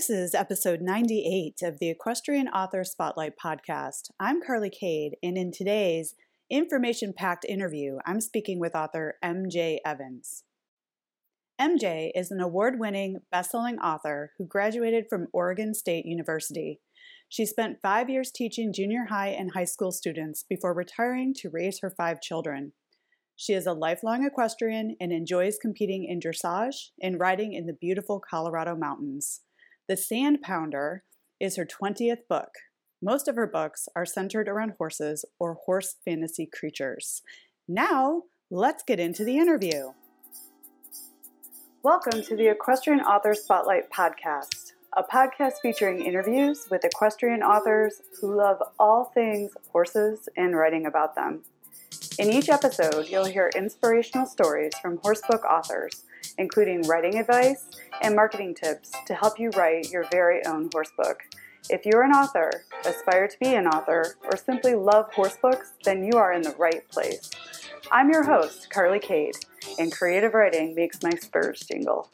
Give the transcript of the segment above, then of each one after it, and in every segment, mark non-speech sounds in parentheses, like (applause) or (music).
This is episode 98 of the Equestrian Author Spotlight podcast. I'm Carly Cade, and in today's information packed interview, I'm speaking with author MJ Evans. MJ is an award winning, best selling author who graduated from Oregon State University. She spent five years teaching junior high and high school students before retiring to raise her five children. She is a lifelong equestrian and enjoys competing in dressage and riding in the beautiful Colorado mountains. The Sand Pounder is her 20th book. Most of her books are centered around horses or horse fantasy creatures. Now, let's get into the interview. Welcome to the Equestrian Author Spotlight podcast, a podcast featuring interviews with equestrian authors who love all things horses and writing about them. In each episode, you'll hear inspirational stories from horsebook authors, including writing advice and marketing tips to help you write your very own horsebook. If you're an author, aspire to be an author, or simply love horsebooks, then you are in the right place. I'm your host, Carly Cade, and creative writing makes my spurs jingle.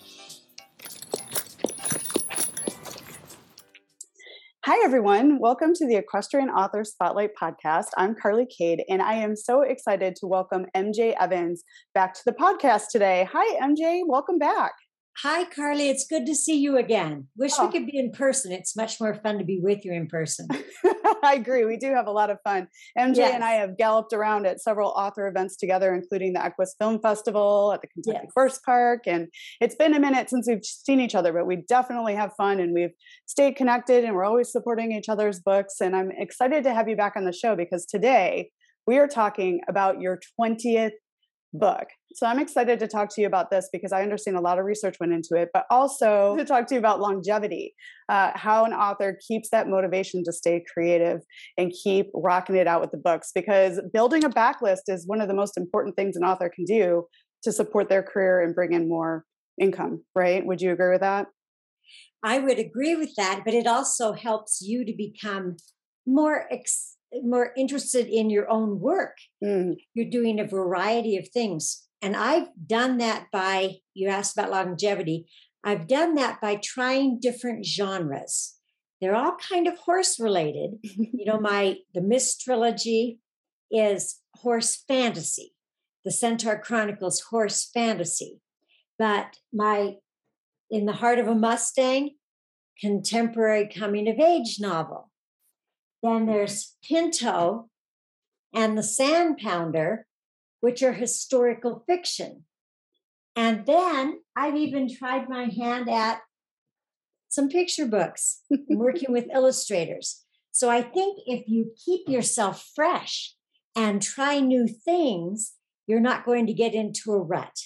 Hi, everyone. Welcome to the Equestrian Author Spotlight podcast. I'm Carly Cade, and I am so excited to welcome MJ Evans back to the podcast today. Hi, MJ. Welcome back. Hi, Carly. It's good to see you again. Wish oh. we could be in person. It's much more fun to be with you in person. (laughs) I agree. We do have a lot of fun. MJ yes. and I have galloped around at several author events together, including the Equus Film Festival at the Kentucky yes. Horse Park. And it's been a minute since we've seen each other, but we definitely have fun and we've stayed connected and we're always supporting each other's books. And I'm excited to have you back on the show because today we are talking about your 20th book. So I'm excited to talk to you about this because I understand a lot of research went into it, but also to talk to you about longevity, uh, how an author keeps that motivation to stay creative and keep rocking it out with the books. Because building a backlist is one of the most important things an author can do to support their career and bring in more income, right? Would you agree with that? I would agree with that, but it also helps you to become more ex- more interested in your own work. Mm. You're doing a variety of things. And I've done that by, you asked about longevity, I've done that by trying different genres. They're all kind of horse related. you know, my, (laughs) the Mist trilogy is horse fantasy. The Centaur Chronicles horse fantasy. But my, in the heart of a Mustang, contemporary coming of age novel. Then there's Pinto and the Sand Pounder, which are historical fiction. And then I've even tried my hand at some picture books, working with (laughs) illustrators. So I think if you keep yourself fresh and try new things, you're not going to get into a rut.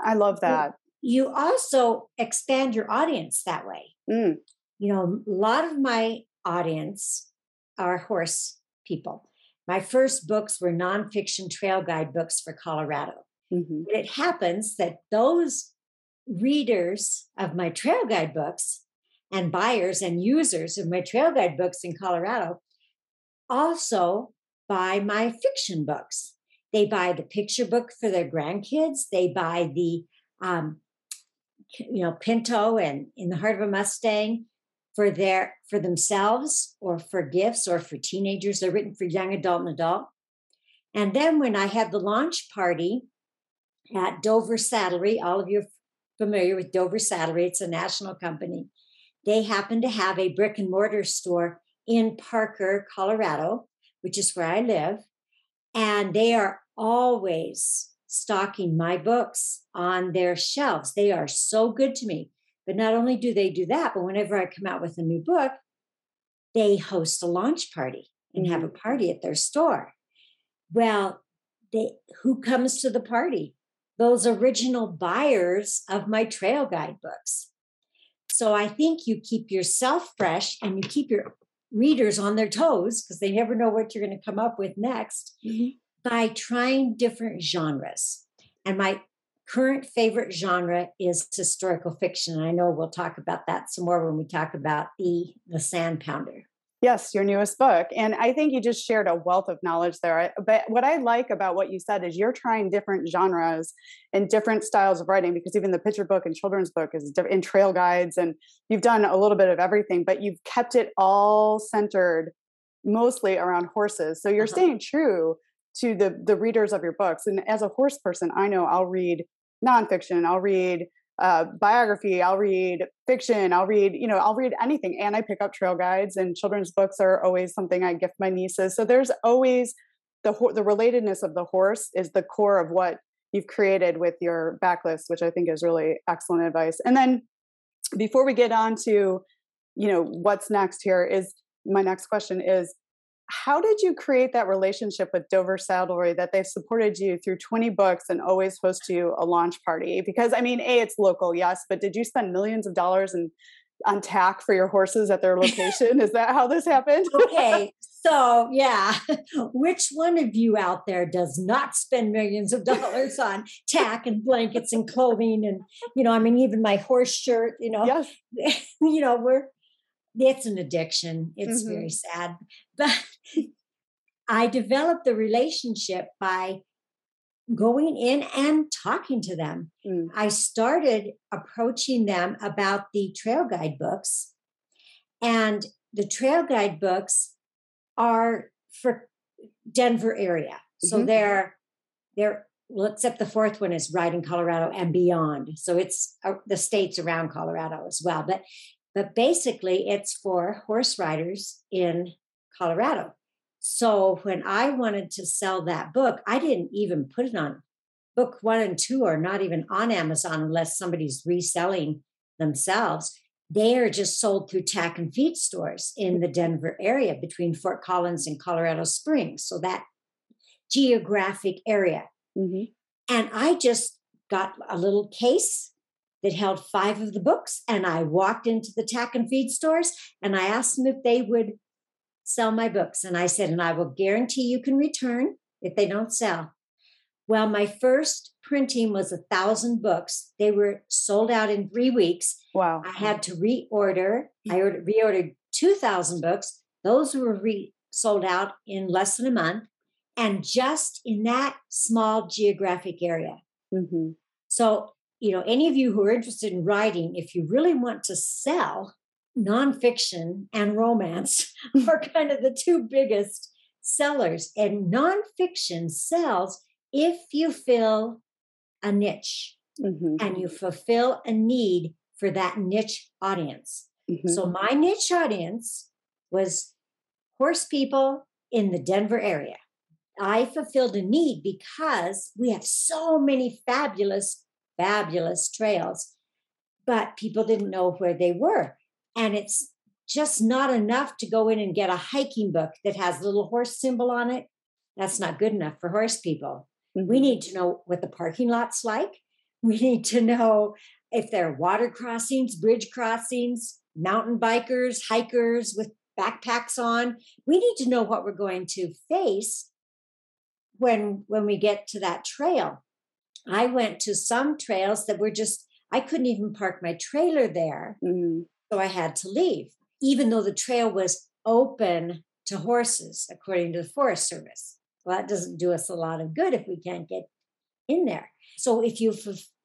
I love that. You also expand your audience that way. Mm. You know, a lot of my audience are horse people. My first books were nonfiction trail guide books for Colorado. Mm-hmm. It happens that those readers of my trail guide books and buyers and users of my trail guide books in Colorado also buy my fiction books. They buy the picture book for their grandkids. They buy the, um, you know, Pinto and In the Heart of a Mustang for their for themselves or for gifts or for teenagers. They're written for young adult and adult. And then when I had the launch party at Dover Saddlery, all of you are familiar with Dover Saddlery, it's a national company. They happen to have a brick and mortar store in Parker, Colorado, which is where I live. And they are always stocking my books on their shelves. They are so good to me. But not only do they do that, but whenever I come out with a new book, they host a launch party and have a mm-hmm. party at their store. Well, they who comes to the party? Those original buyers of my trail guide books. So I think you keep yourself fresh and you keep your readers on their toes because they never know what you're going to come up with next mm-hmm. by trying different genres. And my current favorite genre is historical fiction. And I know we'll talk about that some more when we talk about the the sand pounder. Yes, your newest book. And I think you just shared a wealth of knowledge there. But what I like about what you said is you're trying different genres and different styles of writing because even the picture book and children's book is in trail guides and you've done a little bit of everything, but you've kept it all centered mostly around horses. So you're uh-huh. staying true to the the readers of your books. And as a horse person, I know I'll read nonfiction, I'll read uh, biography, I'll read fiction, I'll read, you know, I'll read anything. And I pick up trail guides and children's books are always something I gift my nieces. So there's always the the relatedness of the horse is the core of what you've created with your backlist, which I think is really excellent advice. And then before we get on to, you know, what's next here is my next question is how did you create that relationship with Dover Saddlery that they've supported you through 20 books and always host you a launch party? Because I mean, A, it's local, yes, but did you spend millions of dollars in, on tack for your horses at their (laughs) location? Is that how this happened? okay. (laughs) So, yeah, (laughs) which one of you out there does not spend millions of dollars on tack and blankets and clothing? And, you know, I mean, even my horse shirt, you know, yes. you know, we're, it's an addiction. It's mm-hmm. very sad. But I developed the relationship by going in and talking to them. Mm. I started approaching them about the trail guide books. And the trail guide books are for Denver area. Mm-hmm. So they're they're well, except the fourth one is Riding Colorado and beyond. So it's uh, the states around Colorado as well. But but basically, it's for horse riders in Colorado. So when I wanted to sell that book, I didn't even put it on book one and two are not even on Amazon unless somebody's reselling themselves. They are just sold through tack and feed stores in the Denver area between Fort Collins and Colorado Springs. So that geographic area. Mm-hmm. And I just got a little case that held five of the books. And I walked into the tack and feed stores and I asked them if they would sell my books. And I said, and I will guarantee you can return if they don't sell. Well, my first printing was a thousand books. They were sold out in three weeks. Wow. I had to reorder. I ordered, reordered 2,000 books. Those were re- sold out in less than a month. And just in that small geographic area. Mm-hmm. So you know, any of you who are interested in writing, if you really want to sell, nonfiction and romance (laughs) are kind of the two biggest sellers. And nonfiction sells if you fill a niche mm-hmm. and you fulfill a need for that niche audience. Mm-hmm. So, my niche audience was horse people in the Denver area. I fulfilled a need because we have so many fabulous fabulous trails, but people didn't know where they were. And it's just not enough to go in and get a hiking book that has a little horse symbol on it. That's not good enough for horse people. Mm-hmm. We need to know what the parking lot's like. We (laughs) need to know if there are water crossings, bridge crossings, mountain bikers, hikers with backpacks on. We need to know what we're going to face when when we get to that trail. I went to some trails that were just, I couldn't even park my trailer there. Mm-hmm. So I had to leave, even though the trail was open to horses, according to the Forest Service. Well, that doesn't do us a lot of good if we can't get in there. So if you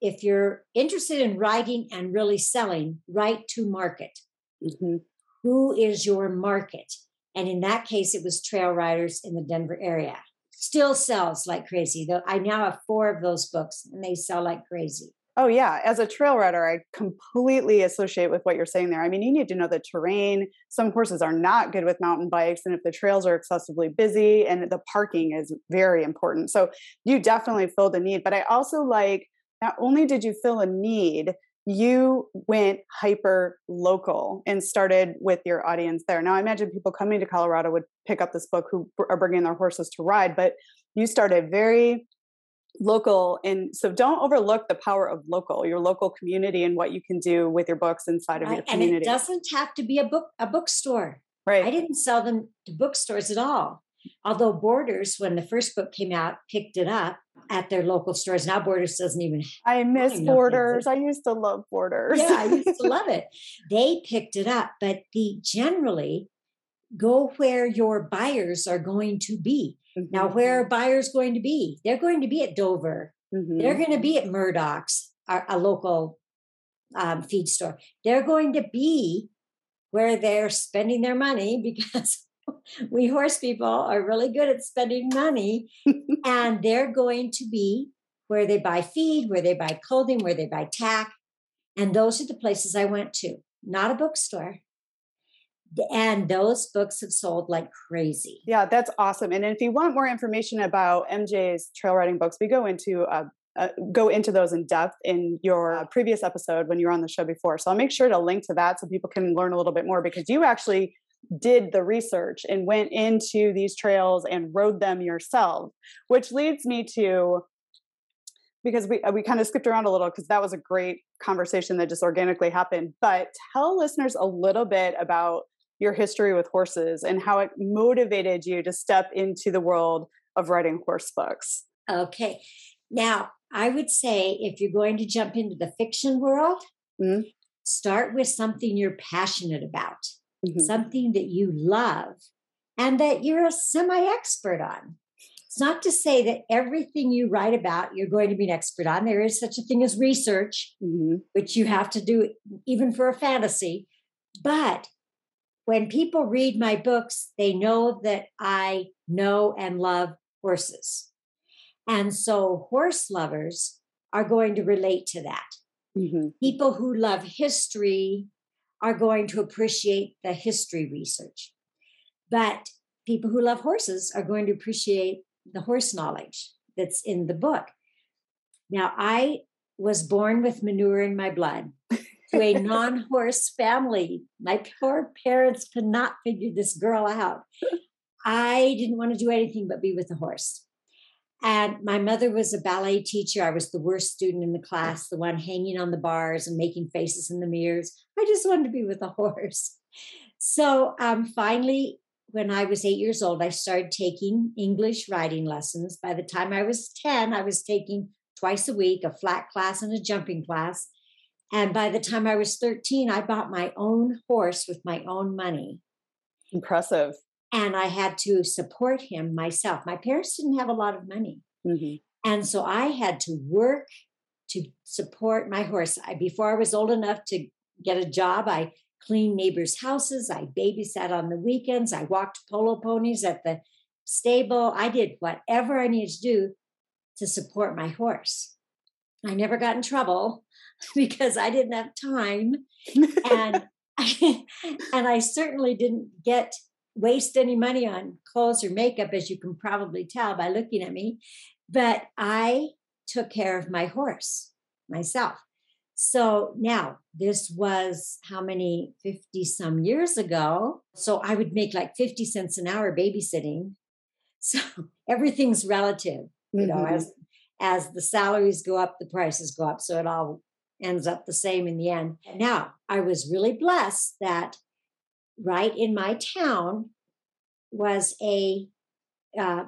if you're interested in writing and really selling, write to market. Mm-hmm. Who is your market? And in that case, it was trail riders in the Denver area still sells like crazy. Though I now have four of those books and they sell like crazy. Oh yeah, as a trail rider, I completely associate with what you're saying there. I mean, you need to know the terrain. Some horses are not good with mountain bikes, and if the trails are excessively busy, and the parking is very important. So you definitely filled a need. But I also like not only did you fill a need, you went hyper local and started with your audience there. Now, I imagine people coming to Colorado would pick up this book who are bringing their horses to ride, but you started very local. And so don't overlook the power of local, your local community and what you can do with your books inside of right. your community. And it doesn't have to be a book, a bookstore. Right. I didn't sell them to bookstores at all. Although Borders, when the first book came out, picked it up at their local stores. Now Borders doesn't even. I miss Borders. I used to love Borders. Yeah, I used to love (laughs) it. They picked it up, but the generally go where your buyers are going to be. Mm-hmm. Now, where are buyers going to be? They're going to be at Dover. Mm-hmm. They're going to be at Murdoch's, a, a local um, feed store. They're going to be where they're spending their money (laughs) because we horse people are really good at spending money (laughs) and they're going to be where they buy feed, where they buy clothing, where they buy tack. And those are the places I went to, not a bookstore. And those books have sold like crazy. Yeah, that's awesome. And if you want more information about MJ's trail riding books, we go into uh, uh, go into those in depth in your uh, previous episode when you were on the show before. So I'll make sure to link to that so people can learn a little bit more because you actually did the research and went into these trails and rode them yourself, which leads me to because we we kind of skipped around a little because that was a great conversation that just organically happened. But tell listeners a little bit about your history with horses and how it motivated you to step into the world of writing horse books. Okay. Now, I would say if you're going to jump into the fiction world, mm-hmm. start with something you're passionate about mm-hmm. something that you love and that you're a semi expert on. It's not to say that everything you write about you're going to be an expert on. There is such a thing as research, mm-hmm. which you have to do even for a fantasy. But when people read my books, they know that I know and love horses. And so horse lovers are going to relate to that. Mm-hmm. People who love history are going to appreciate the history research. But people who love horses are going to appreciate the horse knowledge that's in the book. Now, I was born with manure in my blood (laughs) to a non horse family. My poor parents could not figure this girl out. I didn't want to do anything but be with a horse. And my mother was a ballet teacher. I was the worst student in the class, the one hanging on the bars and making faces in the mirrors. I just wanted to be with a horse. So um, finally, when I was eight years old, I started taking English writing lessons. By the time I was 10, I was taking twice a week a flat class and a jumping class. And by the time I was 13, I bought my own horse with my own money. Impressive and I had to support him myself. My parents didn't have a lot of money. Mm-hmm. And so I had to work to support my horse. I, before I was old enough to get a job, I cleaned neighbors' houses. I babysat on the weekends. I walked polo ponies at the stable. I did whatever I needed to do to support my horse. I never got in trouble (laughs) because I didn't have time. and (laughs) (laughs) and I certainly didn't get waste any money on clothes or makeup, as you can probably tell by looking at me. But I took care of my horse myself. So now this was how many 50 some years ago. So I would make like 50 cents an hour babysitting. So everything's relative, you know, mm-hmm. as as the salaries go up, the prices go up. So it all ends up the same in the end. Now I was really blessed that right in my town was a uh,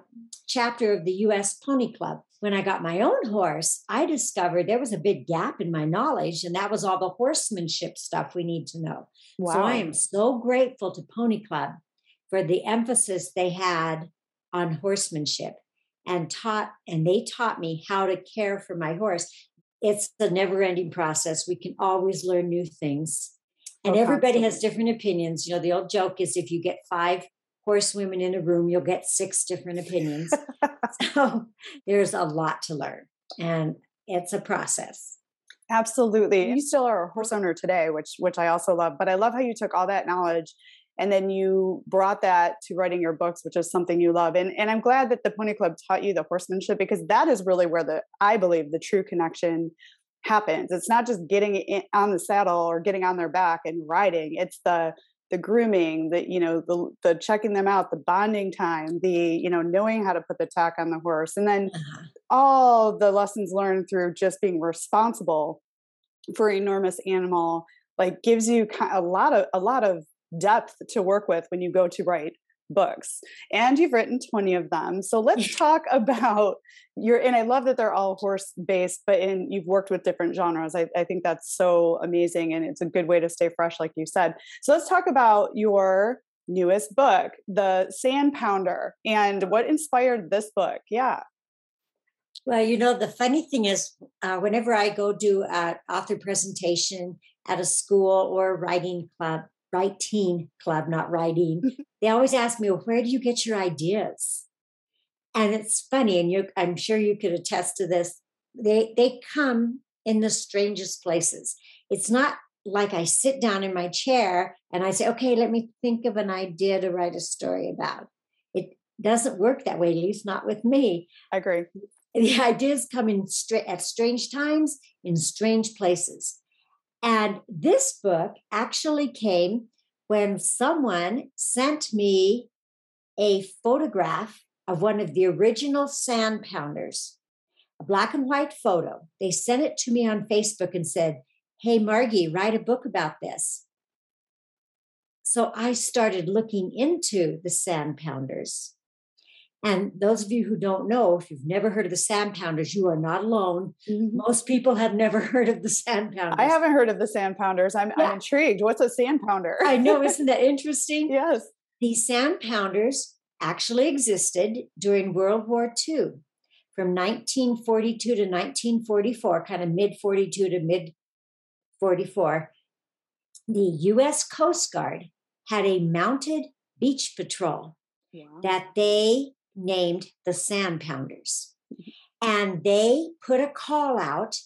chapter of the US Pony Club. When I got my own horse, I discovered there was a big gap in my knowledge, and that was all the horsemanship stuff we need to know. Wow. So I am so grateful to Pony Club for the emphasis they had on horsemanship and taught and they taught me how to care for my horse it's a never ending process we can always learn new things and oh, everybody has different opinions. You know, the old joke is if you get five horsewomen in a room, you'll get six different opinions. (laughs) so there's a lot to learn, and it's a process. Absolutely. You still are a horse owner today, which which I also love. But I love how you took all that knowledge and then you brought that to writing your books, which is something you love. And and I'm glad that the Pony Club taught you the horsemanship because that is really where the I believe the true connection happens. It's not just getting on the saddle or getting on their back and riding. It's the the grooming, the you know the the checking them out, the bonding time, the you know knowing how to put the tack on the horse, and then uh-huh. all the lessons learned through just being responsible for an enormous animal like gives you a lot of a lot of depth to work with when you go to write books and you've written 20 of them so let's (laughs) talk about your and i love that they're all horse based but in you've worked with different genres I, I think that's so amazing and it's a good way to stay fresh like you said so let's talk about your newest book, The Sand Pounder, and what inspired this book? Yeah. Well, you know, the funny thing is, uh, whenever I go do an author presentation at a school or writing club, writing club, not writing, (laughs) they always ask me, well, where do you get your ideas? And it's funny, and you I'm sure you could attest to this. They they come in the strangest places. It's not like I sit down in my chair and I say, okay, let me think of an idea to write a story about. It doesn't work that way, at least not with me. I agree. The ideas come in stra- at strange times in strange places. And this book actually came when someone sent me a photograph of one of the original sand pounders, a black and white photo. They sent it to me on Facebook and said, Hey, Margie, write a book about this. So I started looking into the sand pounders. And those of you who don't know, if you've never heard of the sand pounders, you are not alone. Mm-hmm. Most people have never (laughs) heard of the sand pounders. I haven't heard of the sand pounders. I'm, yeah. I'm intrigued. What's a sand pounder? I know. (laughs) Isn't that interesting? yes. These sand pounders actually existed during World War II from 1942 to 1944, kind of mid 42 to mid 44. The US Coast Guard had a mounted beach patrol that they named the Sand Pounders. Mm-hmm. And they put a call out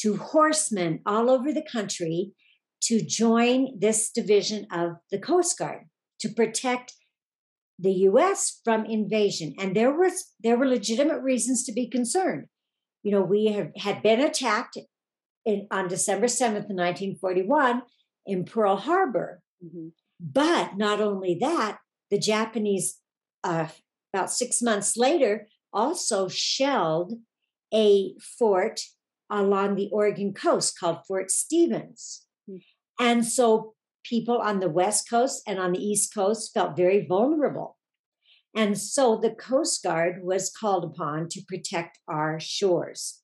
to horsemen all over the country to join this division of the Coast Guard to protect the US from invasion. And there was there were legitimate reasons to be concerned. You know, we have, had been attacked in, on December 7th, 1941 in Pearl Harbor. Mm-hmm. But not only that, the Japanese uh, about six months later, also shelled a fort along the Oregon coast called Fort Stevens. Mm. And so people on the West Coast and on the East Coast felt very vulnerable. And so the Coast Guard was called upon to protect our shores.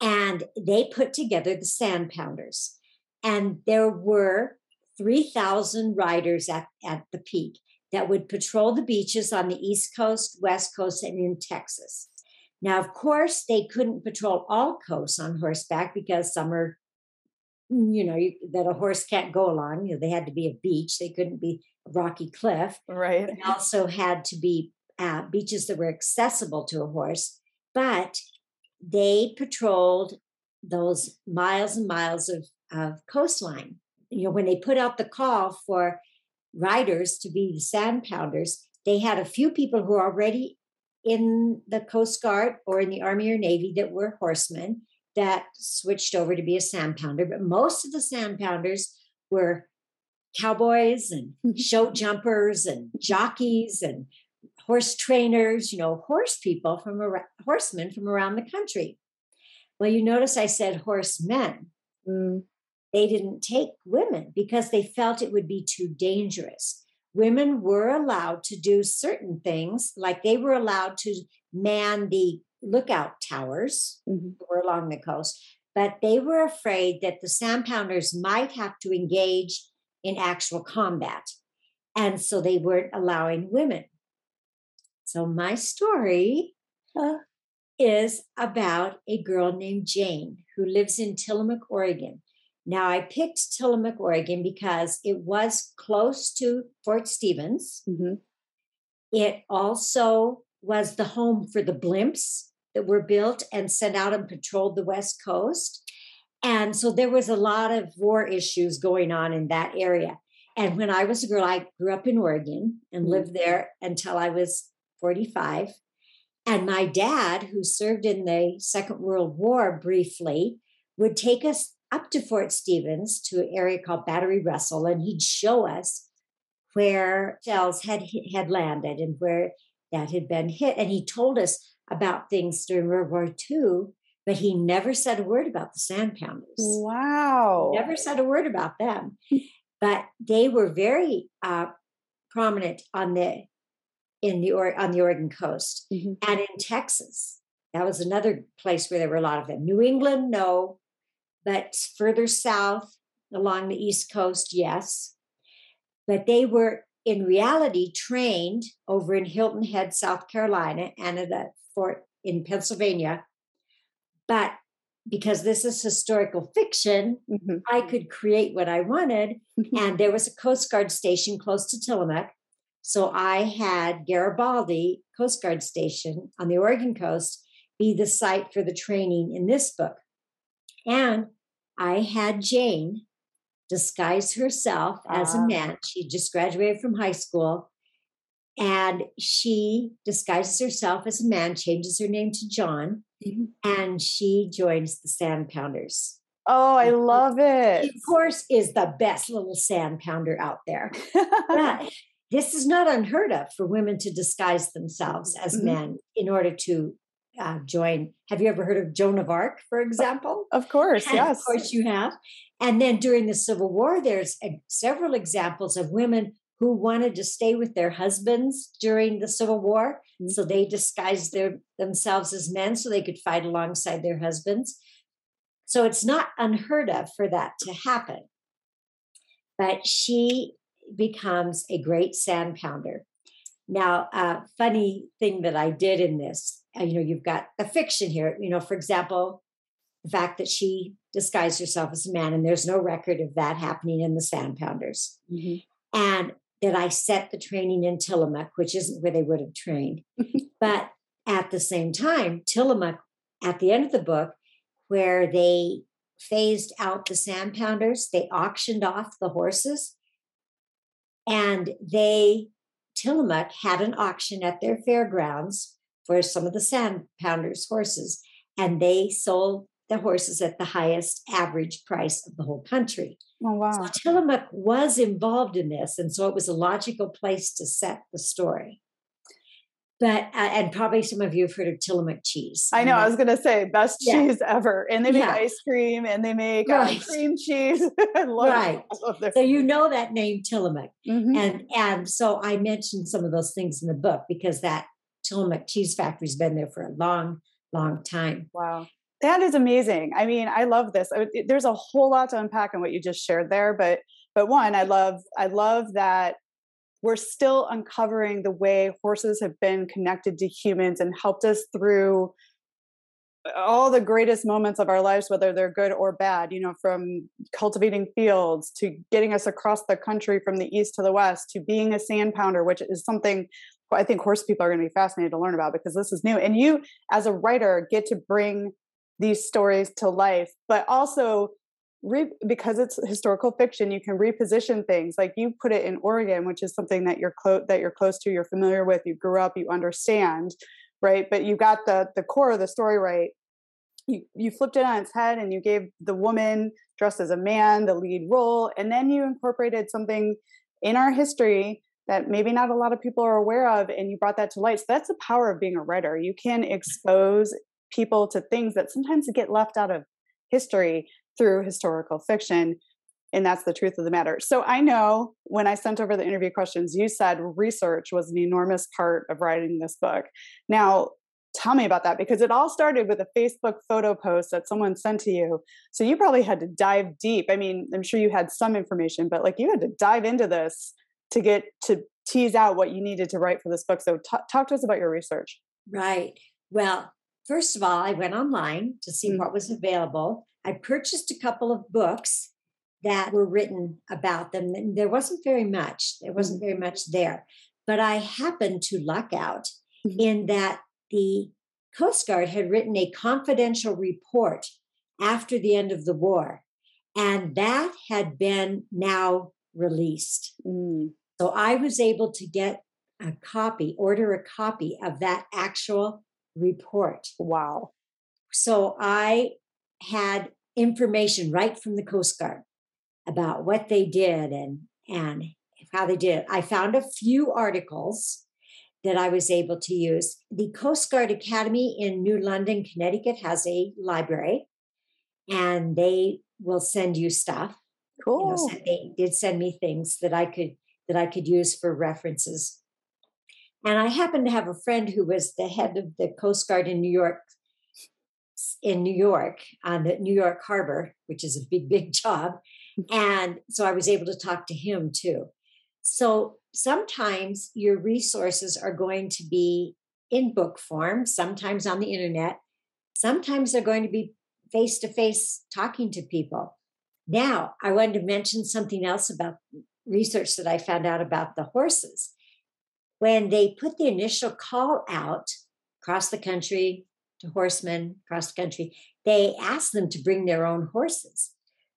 And they put together the Sand Pounders. And there were 3,000 riders at, at the peak that would patrol the beaches on the East Coast, West Coast, and in Texas. Now, of course, they couldn't patrol all coasts on horseback because some are, you know, that a horse can't go along. You know, they had to be a beach. They couldn't be a rocky cliff. Right. They also had to be uh, beaches that were accessible to a horse. But they patrolled those miles and miles of, of coastline. You know, when they put out the call for riders to be the sand pounders, they had a few people who were already in the Coast Guard or in the Army or Navy that were horsemen that switched over to be a sand pounder. But most of the sand pounders were cowboys and (laughs) show jumpers and jockeys and horse trainers, you know, horse people from around, horsemen from around the country. Well, you notice I said horsemen. Mm they didn't take women because they felt it would be too dangerous. Women were allowed to do certain things, like they were allowed to man the lookout towers mm-hmm. were along the coast, but they were afraid that the sand pounders might have to engage in actual combat. And so they weren't allowing women. So my story uh, is about a girl named Jane who lives in Tillamook, Oregon. Now, I picked Tillamook, Oregon because it was close to Fort Stevens. Mm-hmm. It also was the home for the blimps that were built and sent out and patrolled the West Coast. And so there was a lot of war issues going on in that area. And when I was a girl, I grew up in Oregon and mm-hmm. lived there until I was 45. And my dad, who served in the Second World War briefly, would take us up to Fort Stevens to an area called Battery Russell, and he'd show us where shells had had landed and where that had been hit. And he told us about things during World War II, but he never said a word about the sand pounders. Wow. Never said a word about them. but they were very uh, prominent on the in the or- on the Oregon coast mm-hmm. and in Texas. That was another place where there were a lot of them. New England, no. But further south along the East Coast, yes. but they were in reality trained over in Hilton Head, South Carolina, and at a fort in Pennsylvania. But because this is historical fiction, mm-hmm. I could create what I wanted. (laughs) and there was a Coast Guard station close to Tillamook. So I had Garibaldi Coast Guard Station on the Oregon coast be the site for the training in this book. And I had Jane disguise herself as a ah. man. She just graduated from high school. And she disguises herself as a man, changes her name to John, mm-hmm. and she joins the Sand Pounders. Oh, I love it. She, of course, is the best little sand pounder out there. (laughs) this is not unheard of for women to disguise themselves as mm-hmm. men in order to uh, join. Have you ever heard of Joan of Arc, for example? Of course, and yes. Of course, you have. And then during the Civil War, there's a, several examples of women who wanted to stay with their husbands during the Civil War. Mm-hmm. So they disguised their, themselves as men so they could fight alongside their husbands. So it's not unheard of for that to happen. But she becomes a great sand pounder. Now, a uh, funny thing that I did in this, you know, you've got the fiction here. You know, for example, the fact that she disguised herself as a man, and there's no record of that happening in the Sand Pounders. Mm-hmm. And that I set the training in Tillamook, which isn't where they would have trained. (laughs) but at the same time, Tillamook, at the end of the book, where they phased out the sand pounders, they auctioned off the horses, and they Tillamook had an auction at their fairgrounds for some of the sand pounders' horses, and they sold the horses at the highest average price of the whole country. Oh, wow. So Tillamook was involved in this, and so it was a logical place to set the story. But uh, and probably some of you have heard of Tillamook cheese. I know. I was going to say best yeah. cheese ever, and they make yeah. ice cream and they make uh, right. uh, cream cheese. (laughs) right. So you know that name Tillamook, mm-hmm. and and so I mentioned some of those things in the book because that Tillamook cheese factory's been there for a long, long time. Wow. That is amazing. I mean, I love this. There's a whole lot to unpack in what you just shared there, but but one, I love I love that we're still uncovering the way horses have been connected to humans and helped us through all the greatest moments of our lives whether they're good or bad you know from cultivating fields to getting us across the country from the east to the west to being a sand pounder which is something i think horse people are going to be fascinated to learn about because this is new and you as a writer get to bring these stories to life but also re- because it's historical fiction you can reposition things like you put it in oregon which is something that you're close that you're close to you're familiar with you grew up you understand right? But you got the the core of the story right. You you flipped it on its head and you gave the woman dressed as a man the lead role and then you incorporated something in our history that maybe not a lot of people are aware of and you brought that to light so that's the power of being a writer you can mm-hmm. expose people to things that sometimes get left out of history through historical fiction and that's the truth of the matter. So I know when I sent over the interview questions, you said research was an enormous part of writing this book. Now, tell me about that because it all started with a Facebook photo post that someone sent to you. So you probably had to dive deep. I mean, I'm sure you had some information, but like you had to dive into this to get to tease out what you needed to write for this book. So t- talk to us about your research. Right. Well, first of all, I went online to see mm-hmm. what was available. I purchased a couple of books that were written about them. And there wasn't very much, there wasn't very much there. But I happened to luck out mm-hmm. in that the Coast Guard had written a confidential report after the end of the war. And that had been now released. Mm. So I was able to get a copy, order a copy of that actual report. Wow. So I had information right from the Coast Guard about what they did and and how they did it. I found a few articles that I was able to use. The Coast Guard Academy in New London, Connecticut has a library and they will send you stuff. Cool. You know, they did send me things that I could that I could use for references. And I happened to have a friend who was the head of the Coast Guard in New York in New York on the New York Harbor, which is a big, big (laughs) job. And so I was able to talk to him too. So sometimes your resources are going to be in book form, sometimes on the internet, sometimes they're going to be face to face talking to people. Now, I wanted to mention something else about research that I found out about the horses. When they put the initial call out across the country to horsemen across the country, they asked them to bring their own horses.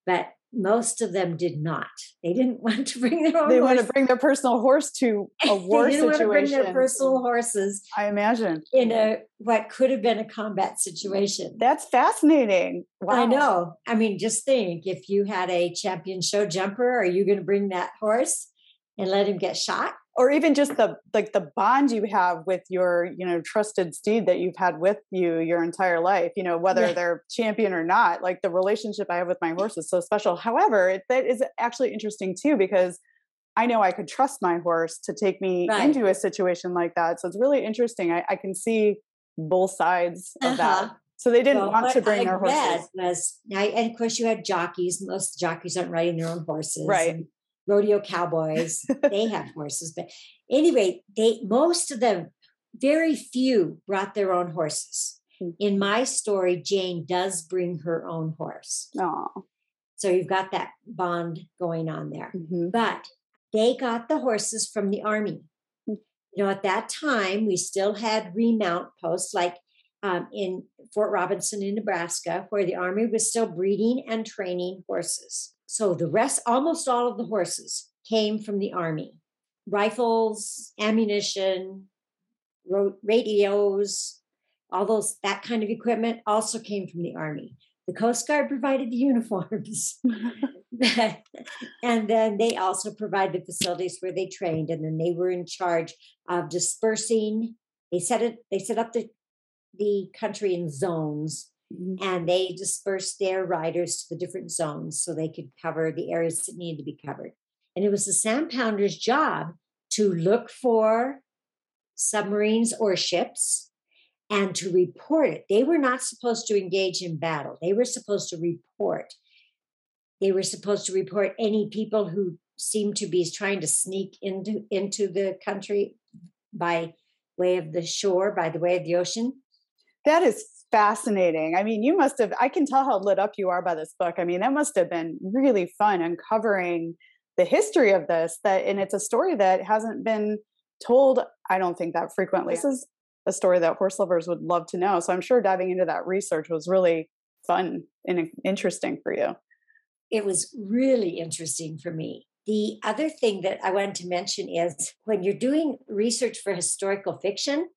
But most of them did not. They didn't (laughs) want to bring their own. They want to bring their personal horse to (laughs) a war they didn't situation. Want to bring their personal horses. I imagine in a what could have been a combat situation. That's fascinating. Wow. I know. I mean, just think if you had a champion show jumper, are you going to bring that horse and let him get shot? Or even just the like the bond you have with your you know trusted steed that you've had with you your entire life you know whether yeah. they're champion or not like the relationship i have with my horse is so special however it, that is actually interesting too because i know i could trust my horse to take me right. into a situation like that so it's really interesting i, I can see both sides of uh-huh. that so they didn't well, want to bring I their horses. Was, and of course, you had jockeys. Most jockeys aren't riding their own horses. Right. And, rodeo cowboys. they (laughs) have horses, but anyway, they most of them, very few brought their own horses. Hmm. In my story, Jane does bring her own horse. Oh. So you've got that bond going on there. Mm-hmm. But they got the horses from the army. Hmm. You know, at that time, we still had remount posts like um, in Fort Robinson in Nebraska, where the army was still breeding and training horses. So the rest, almost all of the horses came from the army rifles, ammunition, radios, all those, that kind of equipment also came from the army. The Coast Guard provided the (laughs) uniforms. and then they also provided the facilities where they trained. And then they were in charge of dispersing. They set it, they set up the, the country in zones Mm-hmm. And they dispersed their riders to the different zones so they could cover the areas that needed to be covered. And it was the sand pounder's job to look for submarines or ships and to report it. They were not supposed to engage in battle, they were supposed to report. They were supposed to report any people who seemed to be trying to sneak into, into the country by way of the shore, by the way of the ocean. That is fascinating. I mean, you must have, I can tell how lit up you are by this book. I mean, that must have been really fun uncovering the history of this that and it's a story that hasn't been told i don't think that frequently this is a story that horse lovers would love to know so i'm sure diving into that research was really fun and interesting for you it was really interesting for me the other thing that i wanted to mention is when you're doing research for historical fiction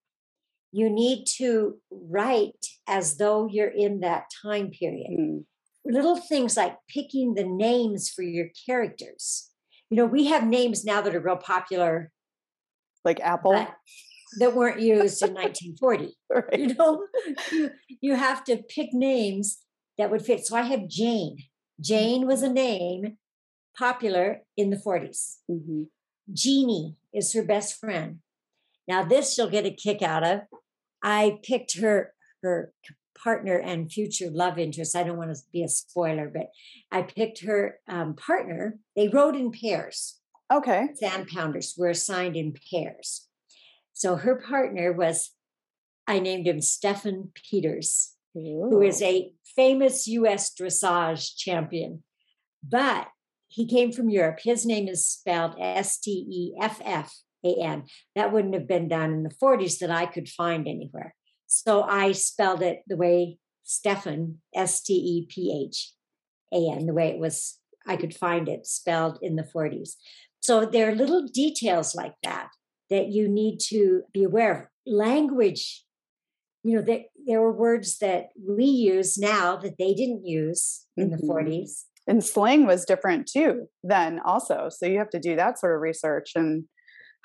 you need to write as though you're in that time period. Mm. Little things like picking the names for your characters. You know, we have names now that are real popular, like Apple, that weren't used in 1940. (laughs) Right. You know, you, you have to pick names that would fit. So I have Jane. Jane was a name popular in the 40s. Mm-hmm. Jeannie is her best friend. Now, this she'll get a kick out of. I picked her her partner and future love interest. I don't want to be a spoiler, but I picked her um, partner. They rode in pairs. Okay. Sand pounders were assigned in pairs. So her partner was, I named him Stefan Peters, Ooh. who is a famous US dressage champion. But he came from Europe. His name is spelled S T E F F a-N. That wouldn't have been done in the 40s that I could find anywhere. So I spelled it the way Stephan, S T E P H A N, the way it was, I could find it spelled in the 40s. So there are little details like that that you need to be aware of. Language, you know, there, there were words that we use now that they didn't use in mm-hmm. the 40s. And slang was different too then also. So you have to do that sort of research and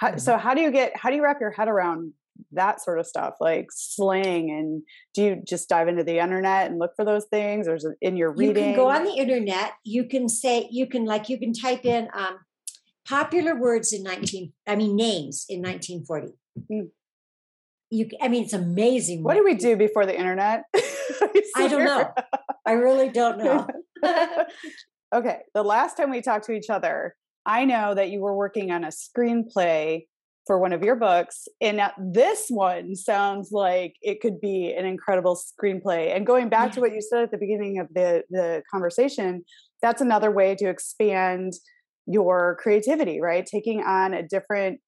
how, mm-hmm. so how do you get how do you wrap your head around that sort of stuff like slang and do you just dive into the internet and look for those things or is it in your reading you can go on the internet you can say you can like you can type in um, popular words in 19 i mean names in 1940 mm. you i mean it's amazing what, what do we do before the internet? (laughs) I don't know. (laughs) I really don't know. (laughs) Okay the last time we talked to each other I know that you were working on a screenplay for one of your books. And this one sounds like it could be an incredible screenplay. And going back to (laughs) what you said at the beginning of the, the conversation, that's another way to expand your creativity, right? Taking on a different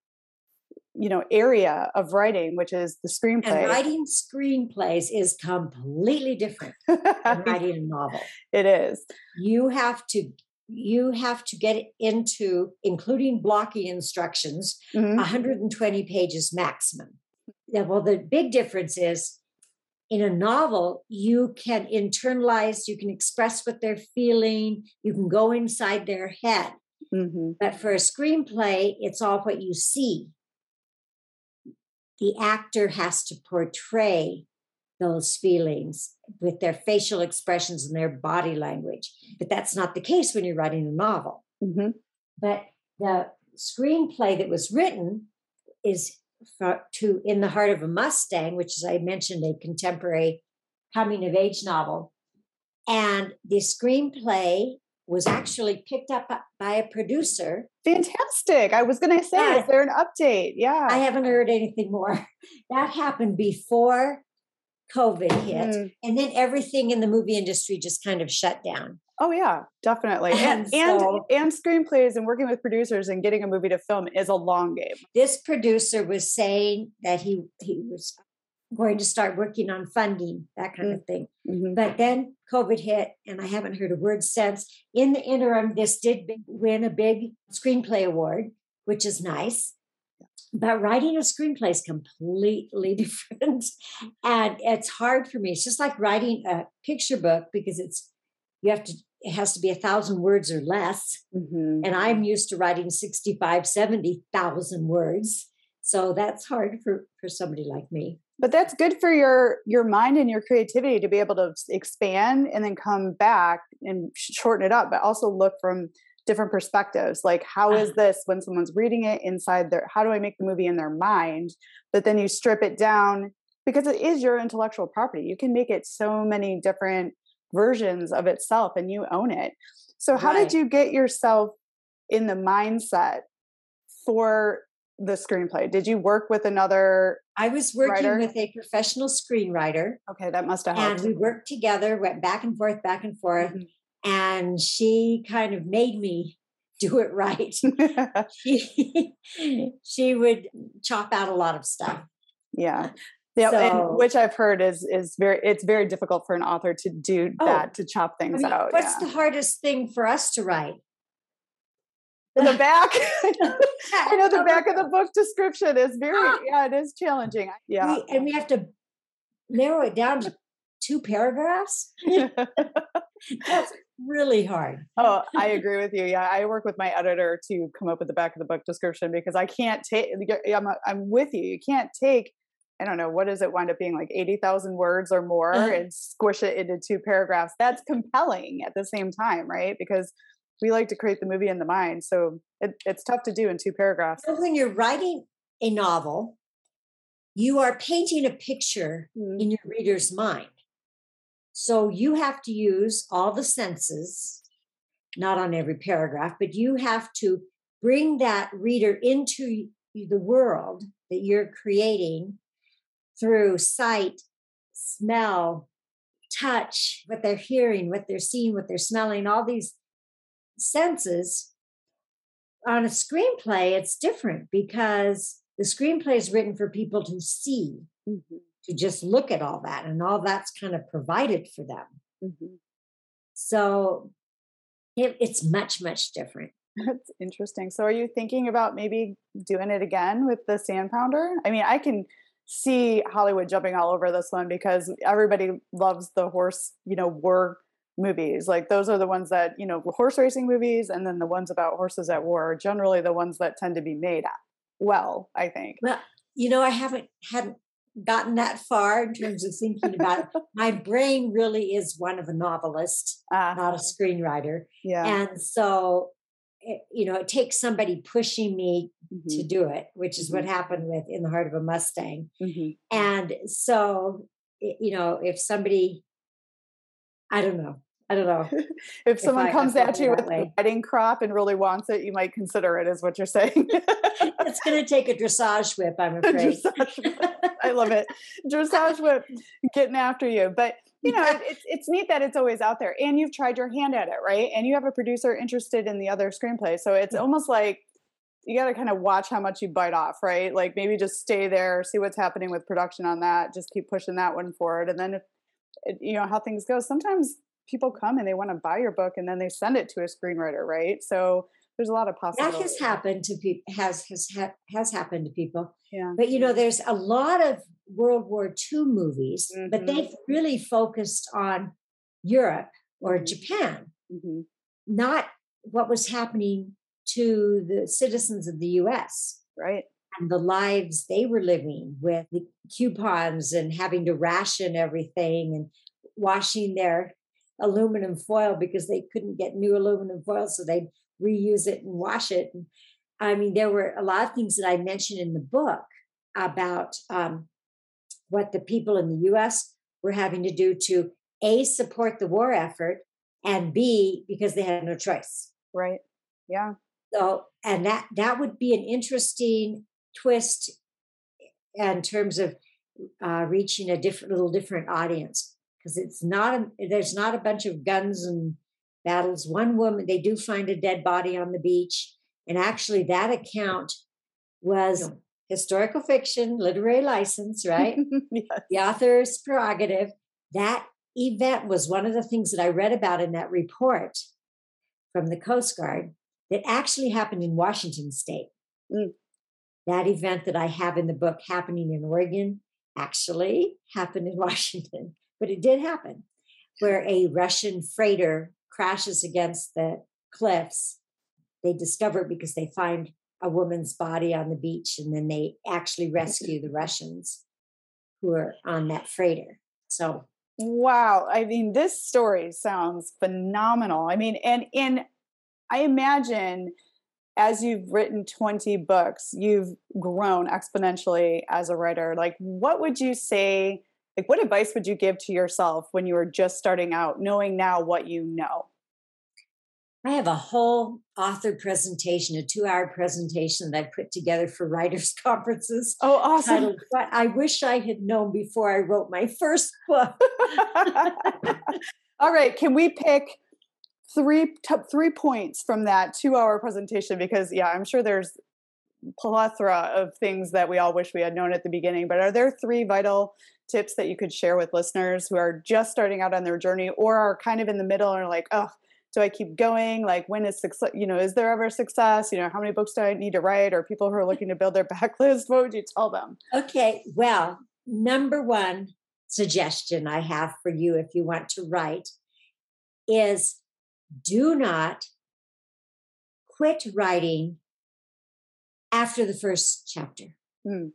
you know area of writing which is the screenplay and writing screenplays is completely different than (laughs) writing a novel it is you have to you have to get into including blocking instructions mm-hmm. 120 pages maximum yeah, well the big difference is in a novel you can internalize you can express what they're feeling you can go inside their head mm-hmm. but for a screenplay it's all what you see the actor has to portray those feelings with their facial expressions and their body language. But that's not the case when you're writing a novel. Mm-hmm. But the screenplay that was written is for, to In the Heart of a Mustang, which, as I mentioned, a contemporary coming of age novel. And the screenplay was actually picked up by a producer. Fantastic. I was going to say, is there an update? Yeah. I haven't heard anything more. (laughs) That happened before COVID hit. Mm. And then everything in the movie industry just kind of shut down. Oh yeah, definitely. And and, so, and, and screenplays and working with producers and getting a movie to film is a long game. This producer was saying that he he was going to start working on funding, that kind mm-hmm. of thing. Mm-hmm. But then COVID hit, and I haven't heard a word since. In the interim, this did win a big screenplay award, which is nice. But writing a screenplay is completely (laughs) different. and it's hard for me. It's just like writing a picture book because it's, you have to, it has to be a thousand words or less. Mm-hmm. And I'm used to writing 65, 70,000 words. So that's hard for, for somebody like me but that's good for your your mind and your creativity to be able to expand and then come back and shorten it up but also look from different perspectives like how is this when someone's reading it inside their how do i make the movie in their mind but then you strip it down because it is your intellectual property you can make it so many different versions of itself and you own it so how right. did you get yourself in the mindset for the screenplay? Did you work with another? I was working writer? with a professional screenwriter. Okay, that must have helped. And we worked together, went back and forth, back and forth. Mm-hmm. And she kind of made me (laughs) do it right. (laughs) she, she would chop out a lot of stuff. Yeah. Yeah, so, and which I've heard is is very it's very difficult for an author to do oh, that to chop things I mean, out. What's yeah. the hardest thing for us to write? the (laughs) back i know the back of the book description is very ah! yeah it is challenging yeah we, and we have to narrow it down to two paragraphs that's really hard oh i agree with you yeah i work with my editor to come up with the back of the book description because i can't take I'm, I'm with you you can't take I don't know, what does it wind up being like 80,000 words or more uh-huh. and squish it into two paragraphs? That's compelling at the same time, right? Because we like to create the movie in the mind. So it, it's tough to do in two paragraphs. So when you're writing a novel, you are painting a picture mm-hmm. in your reader's mind. So you have to use all the senses, not on every paragraph, but you have to bring that reader into the world that you're creating through sight, smell, touch, what they're hearing, what they're seeing, what they're smelling, all these senses on a screenplay it's different because the screenplay is written for people to see mm-hmm. To just look at all that and all that's kind of provided for them. Mm-hmm. so it, it's much much different. That's interesting. So are you thinking about maybe doing it again with the sand pounder? I mean i can see hollywood jumping all over this one because everybody loves the horse you know war movies. Like those are the ones that you know horse racing movies and then the ones about horses at war are generally the ones that tend to be made well i think. Well you know i haven't hadn't gotten that far in terms of thinking about it (laughs) my brain really is one of a novelist uh, not a screenwriter yeah and so it, you know it takes somebody pushing me mm-hmm. to do it which is mm-hmm. what happened with in the heart of a mustang mm-hmm. and so you know if somebody I don't know. I don't know. (laughs) if someone if comes at you with way. a riding crop and really wants it, you might consider it, is what you're saying. (laughs) it's going to take a dressage whip, I'm (laughs) afraid. Whip. I love it. Dressage whip getting after you. But you know, it, it's it's neat that it's always out there, and you've tried your hand at it, right? And you have a producer interested in the other screenplay, so it's almost like you got to kind of watch how much you bite off, right? Like maybe just stay there, see what's happening with production on that, just keep pushing that one forward, and then if you know how things go, sometimes people come and they want to buy your book, and then they send it to a screenwriter, right? So there's a lot of possibilities. That has happened to people. Has has ha- has happened to people. Yeah. But you know, there's a lot of World War II movies, mm-hmm. but they've really focused on Europe or mm-hmm. Japan, mm-hmm. not what was happening to the citizens of the U.S. Right. And the lives they were living with the coupons and having to ration everything and washing their aluminum foil because they couldn't get new aluminum foil, so they'd reuse it and wash it. And, I mean, there were a lot of things that I mentioned in the book about um, what the people in the US were having to do to A, support the war effort, and B, because they had no choice. Right. Yeah. So, and that that would be an interesting twist in terms of uh, reaching a different, little different audience because it's not a, there's not a bunch of guns and battles. One woman, they do find a dead body on the beach. And actually, that account was historical fiction, literary license, right? (laughs) yes. The author's prerogative. That event was one of the things that I read about in that report from the Coast Guard that actually happened in Washington state. Mm. That event that I have in the book happening in Oregon actually happened in (laughs) Washington, but it did happen where a Russian freighter crashes against the cliffs, they discover it because they find a woman's body on the beach and then they actually rescue the Russians who are on that freighter. So wow, I mean this story sounds phenomenal. I mean and in I imagine as you've written 20 books, you've grown exponentially as a writer. Like what would you say like what advice would you give to yourself when you were just starting out knowing now what you know? I have a whole author presentation a two hour presentation that i put together for writers (laughs) conferences oh awesome. titled, but i wish i had known before i wrote my first (laughs) book. All right can we pick three top three points from that two hour presentation? Because yeah i'm sure there's plethora of things that we all wish we had known at the beginning but are there three vital tips that you could share with listeners who are just starting out on their journey or are kind of in the middle and are like, oh, do I keep going? Like, when is success? You know, is there ever success? You know, how many books do I need to write? Or people who are looking to build their (laughs) backlist? What would you tell them? Okay. Well, number one suggestion I have for you if you want to write is do not quit writing after the first chapter. Hmm.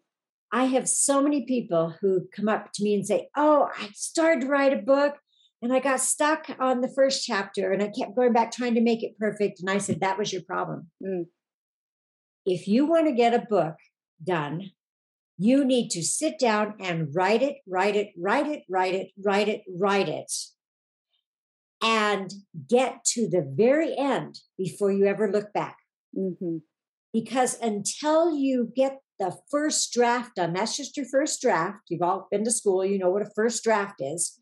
I have so many people who come up to me and say, Oh, I started to write a book and I got stuck on the first chapter and I kept going back trying to make it perfect. And I said, That was your problem. Mm. If you want to get a book done, you need to sit down and write it, write it, write it, write it, write it, write it, and get to the very end before you ever look back. Mm-hmm. Because until you get the first draft done. That's just your first draft. You've all been to school, you know what a first draft is.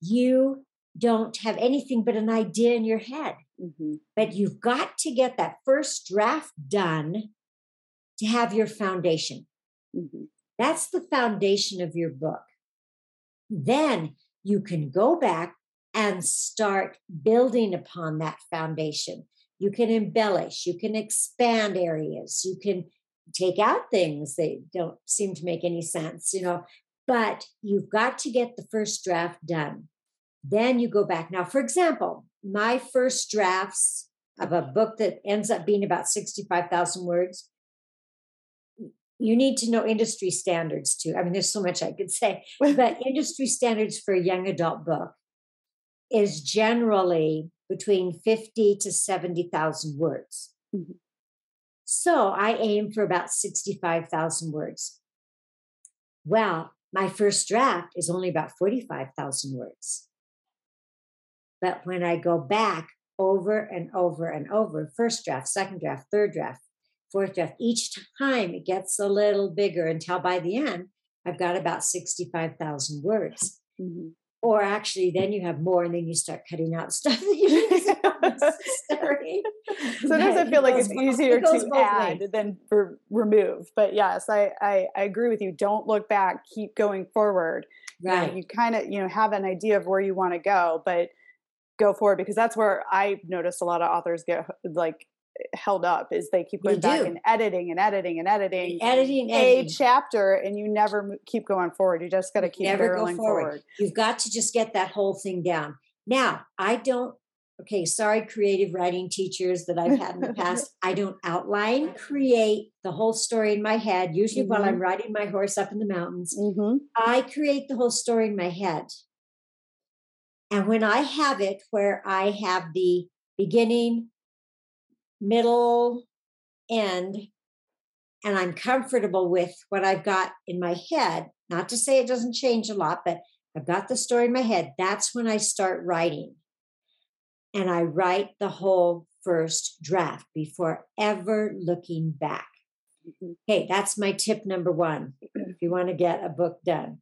You don't have anything but an idea in your head. Mm-hmm. But you've got to get that first draft done to have your foundation. Mm-hmm. That's the foundation of your book. Then you can go back and start building upon that foundation. You can embellish, you can expand areas, you can take out things that don't seem to make any sense, you know. But you've got to get the first draft done. Then you go back. Now, for example, my first drafts of a book that ends up being about 65,000 words, you need to know industry standards too. I mean, there's so much I could say, (laughs) but industry standards for a young adult book is generally between 50 to 70,000 words. Mm-hmm. So I aim for about 65,000 words. Well, my first draft is only about 45,000 words. But when I go back over and over and over, first draft, second draft, third draft, fourth draft, each time it gets a little bigger until by the end, I've got about 65,000 words. Mm-hmm. Or actually, then you have more, and then you start cutting out stuff that you (laughs) necessary. (laughs) Sometimes I feel like it's easier it to add ways. than for remove. But yes, I, I, I agree with you. Don't look back. Keep going forward. Right. You, know, you kind of you know have an idea of where you want to go, but go forward because that's where I notice a lot of authors get like held up is they keep going back and editing and editing and editing, editing a editing. chapter, and you never keep going forward. You just got to keep never go forward. forward. You've got to just get that whole thing down. Now, I don't. Okay, sorry, creative writing teachers that I've had in the (laughs) past. I don't outline, create the whole story in my head. Usually, mm-hmm. while I'm mm-hmm. riding my horse up in the mountains, mm-hmm. I create the whole story in my head. And when I have it where I have the beginning, middle, end, and I'm comfortable with what I've got in my head, not to say it doesn't change a lot, but I've got the story in my head, that's when I start writing. And I write the whole first draft before ever looking back. Mm-hmm. Okay, that's my tip number one if you want to get a book done.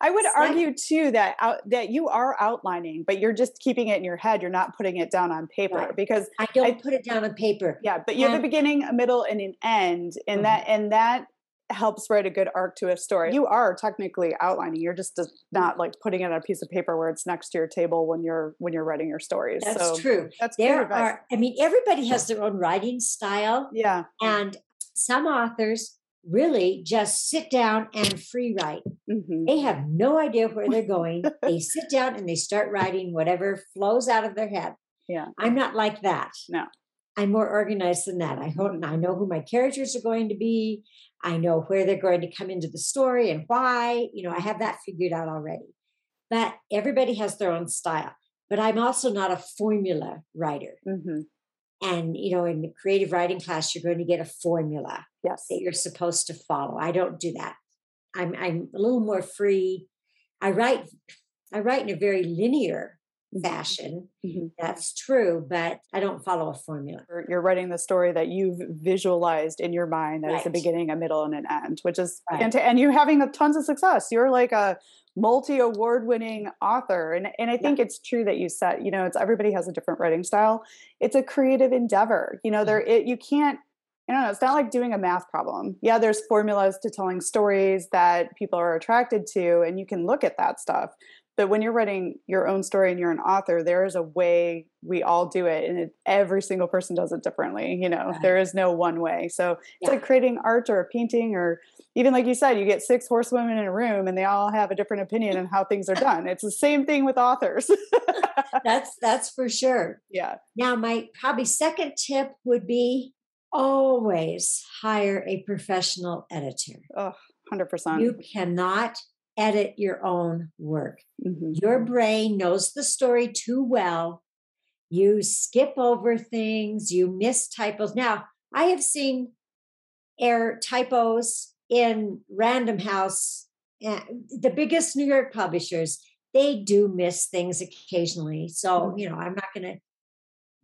I would argue too that out, that you are outlining, but you're just keeping it in your head. You're not putting it down on paper right. because I don't I, put it down on paper. Yeah, but you have a beginning, a middle, and an end, and mm-hmm. that and that helps write a good arc to a story. You are technically outlining. You're just not like putting it on a piece of paper where it's next to your table when you're when you're writing your stories. That's so true. That's there are. I mean, everybody has their own writing style. Yeah, and some authors really just sit down and free write. Mm-hmm. They have no idea where they're going. (laughs) they sit down and they start writing whatever flows out of their head. Yeah. I'm not like that. No. I'm more organized than that. I hope I know who my characters are going to be. I know where they're going to come into the story and why. You know, I have that figured out already. But everybody has their own style. But I'm also not a formula writer. Mm-hmm and you know in the creative writing class you're going to get a formula yes that you're supposed to follow i don't do that i'm i'm a little more free i write i write in a very linear mm-hmm. fashion mm-hmm. that's true but i don't follow a formula you're writing the story that you've visualized in your mind that right. is a beginning a middle and an end which is right. and, and you're having tons of success you're like a multi award winning author and and I think yeah. it's true that you said you know it's everybody has a different writing style it's a creative endeavor you know there mm-hmm. it, you can't I don't know it's not like doing a math problem yeah there's formulas to telling stories that people are attracted to and you can look at that stuff but when you're writing your own story and you're an author there is a way we all do it and it, every single person does it differently you know? Right. there is no one way. So it's yeah. like creating art or a painting or even like you said you get six horsewomen in a room and they all have a different opinion on how things are done. It's the same thing with authors. (laughs) That's that's for sure. (laughs) Yeah. Now my probably second tip would be always hire a professional editor. Oh 100% you cannot edit your own work. Mm-hmm. Your brain knows the story too well. You skip over things, you miss typos. Now, I have seen error typos in Random House, eh, the biggest New York publishers. They do miss things occasionally. So, mm-hmm. you know, I'm not going to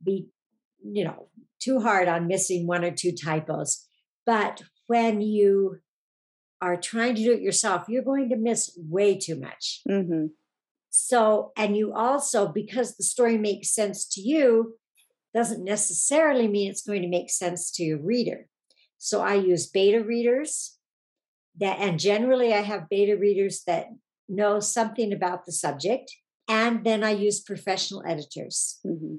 be, you know, too hard on missing one or two typos. But when you are trying to do it yourself, you're going to miss way too much. Mm-hmm. So, and you also, because the story makes sense to you, doesn't necessarily mean it's going to make sense to your reader. So I use beta readers that, and generally I have beta readers that know something about the subject. And then I use professional editors. Mm-hmm.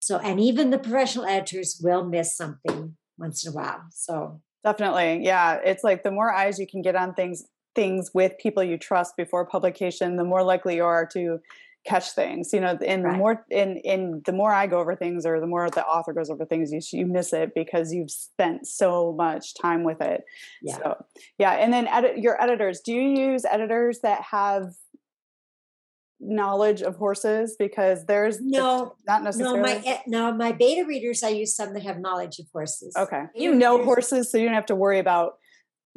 So, and even the professional editors will miss something once in a while. So Definitely. Yeah. It's like the more eyes you can get on things things with people you trust before publication, the more likely you are to catch things. You know, and right. the more in in the more I go over things or the more the author goes over things, you you miss it because you've spent so much time with it. Yeah. So yeah. And then edit your editors. Do you use editors that have knowledge of horses because there's no not necessarily no my no my beta readers i use some that have knowledge of horses. Okay. You know horses so you don't have to worry about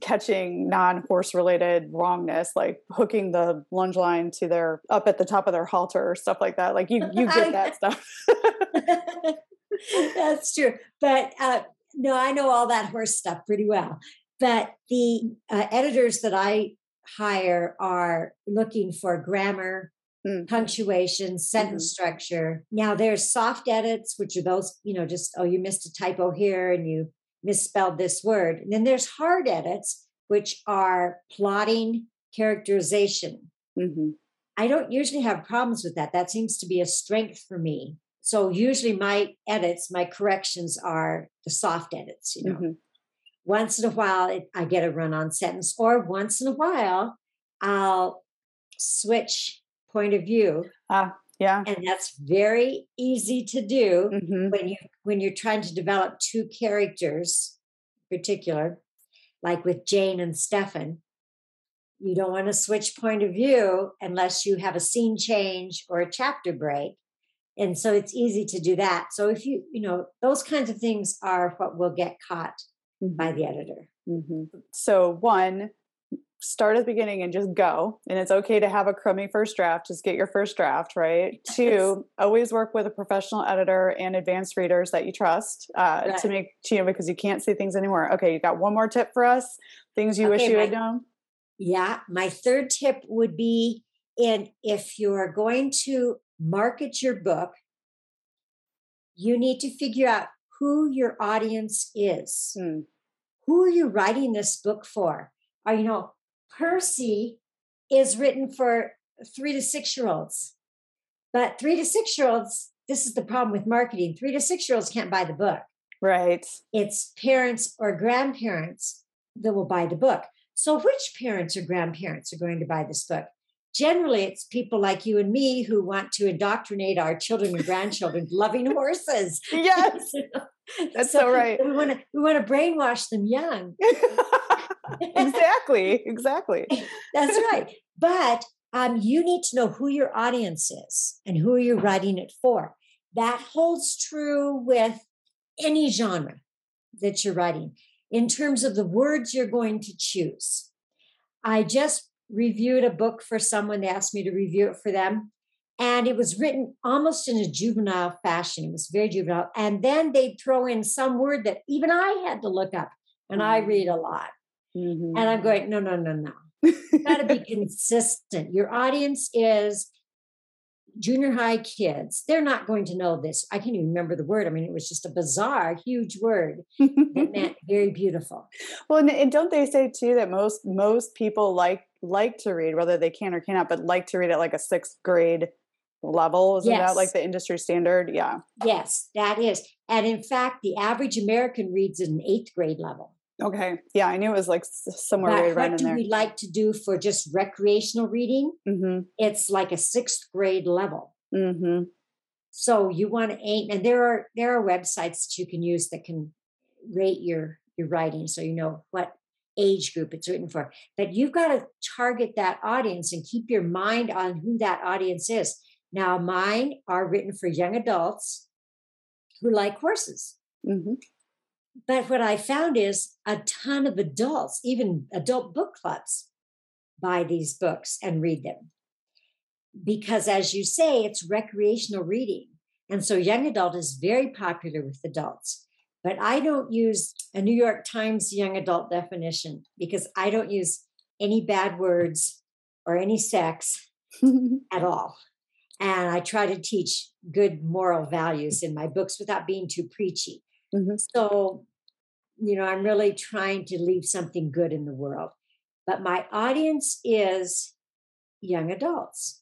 catching non-horse related wrongness like hooking the lunge line to their up at the top of their halter or stuff like that. Like you you get (laughs) that stuff. (laughs) That's true. But uh, no i know all that horse stuff pretty well. But the uh, editors that i hire are looking for grammar mm. punctuation sentence mm-hmm. structure now there's soft edits which are those you know just oh you missed a typo here and you misspelled this word. And then there's hard edits, which are plotting, characterization. Mm-hmm. I don't usually have problems with that. That seems to be a strength for me. So usually my edits, my corrections are the soft edits, you know. Mm-hmm. Once in a while, it, I get a run on sentence, or once in a while, I'll switch point of view. Ah, yeah. And that's very easy to do mm-hmm. when you when you're trying to develop two characters in particular, like with Jane and Stefan. You don't want to switch point of view unless you have a scene change or a chapter break. And so it's easy to do that. So if you, you know, those kinds of things are what will get caught mm-hmm. by the editor. Mm-hmm. So, one, start at the beginning and just go. And it's okay to have a crummy first draft. Just get your first draft, right? Yes. Two, always work with a professional editor and advanced readers that you trust uh, right. to make, you know, because you can't see things anymore. Okay, you got one more tip for us? Things you okay, wish you my, had known? Yeah. My third tip would be in if you're going to market your book, you need to figure out who your audience is. Hmm. Who are you writing this book for? Are you know Percy is written for three to six year olds. But three to six year olds, this is the problem with marketing. Three to six year olds can't buy the book. Right. It's parents or grandparents that will buy the book. So, which parents or grandparents are going to buy this book? Generally, it's people like you and me who want to indoctrinate our children and grandchildren loving (laughs) horses. Yes, (laughs) that's so, so right. We want to we want to brainwash them young. (laughs) exactly, exactly. (laughs) That's right. But um, you need to know who your audience is and who you're writing it for. That holds true with any genre that you're writing in terms of the words you're going to choose. I just reviewed a book for someone, they asked me to review it for them. And it was written almost in a juvenile fashion. It was very juvenile. And then they'd throw in some word that even I had to look up. And I mm. read a lot. Mm-hmm. And I'm going, no, no, no, no. You got to be consistent. Your audience is junior high kids. They're not going to know this. I can't even remember the word. I mean, it was just a bizarre, huge word that meant (laughs) very beautiful. Well, and, don't they say too that most most people like like to read, whether they can or cannot, but like to read at like a sixth grade level. Isn't yes. that like the industry standard? Yeah. Yes, that is. And in fact, the average American reads at an eighth grade level. Okay. Yeah, I knew it was like somewhere right, what do we like to do for just recreational reading? Mm-hmm. It's like a sixth grade level. Mm-hmm. So you want to aim, and there are there are websites that you can use that can rate your your writing, so you know what age group it's written for. But you've got to target that audience and keep your mind on who that audience is. Now, mine are written for young adults who like horses. Mm-hmm. But what I found is a ton of adults, even adult book clubs, buy these books and read them. Because as you say, it's recreational reading. And so young adult is very popular with adults. But I don't use a New York Times young adult definition because I don't use any bad words or any sex (laughs) at all. And I try to teach good moral values in my books without being too preachy. Mm-hmm. So, you know, I'm really trying to leave something good in the world. But my audience is young adults.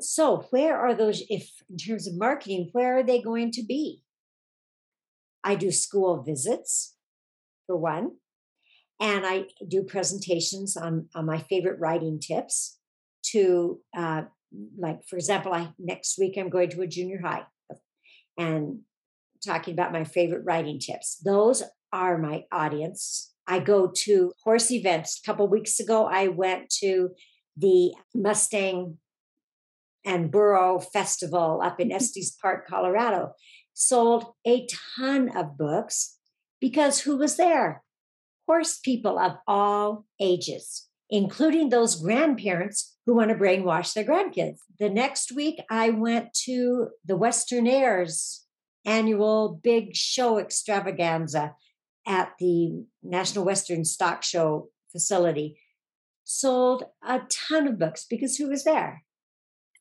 So, where are those, if in terms of marketing, where are they going to be? I do school visits, for one, and I do presentations on, on my favorite writing tips to, uh, like, for example, I next week I'm going to a junior high and talking about my favorite writing tips. Those are my audience. I go to horse events. A couple weeks ago, I went to the Mustang and Burro Festival up in mm-hmm. Estes Park, Colorado. Sold a ton of books because who was there? horse people of all ages, including those grandparents who want to brainwash their grandkids. The next week, I went to the Western Heirs annual big show extravaganza at the National Western Stock Show facility. Sold a ton of books because who was there?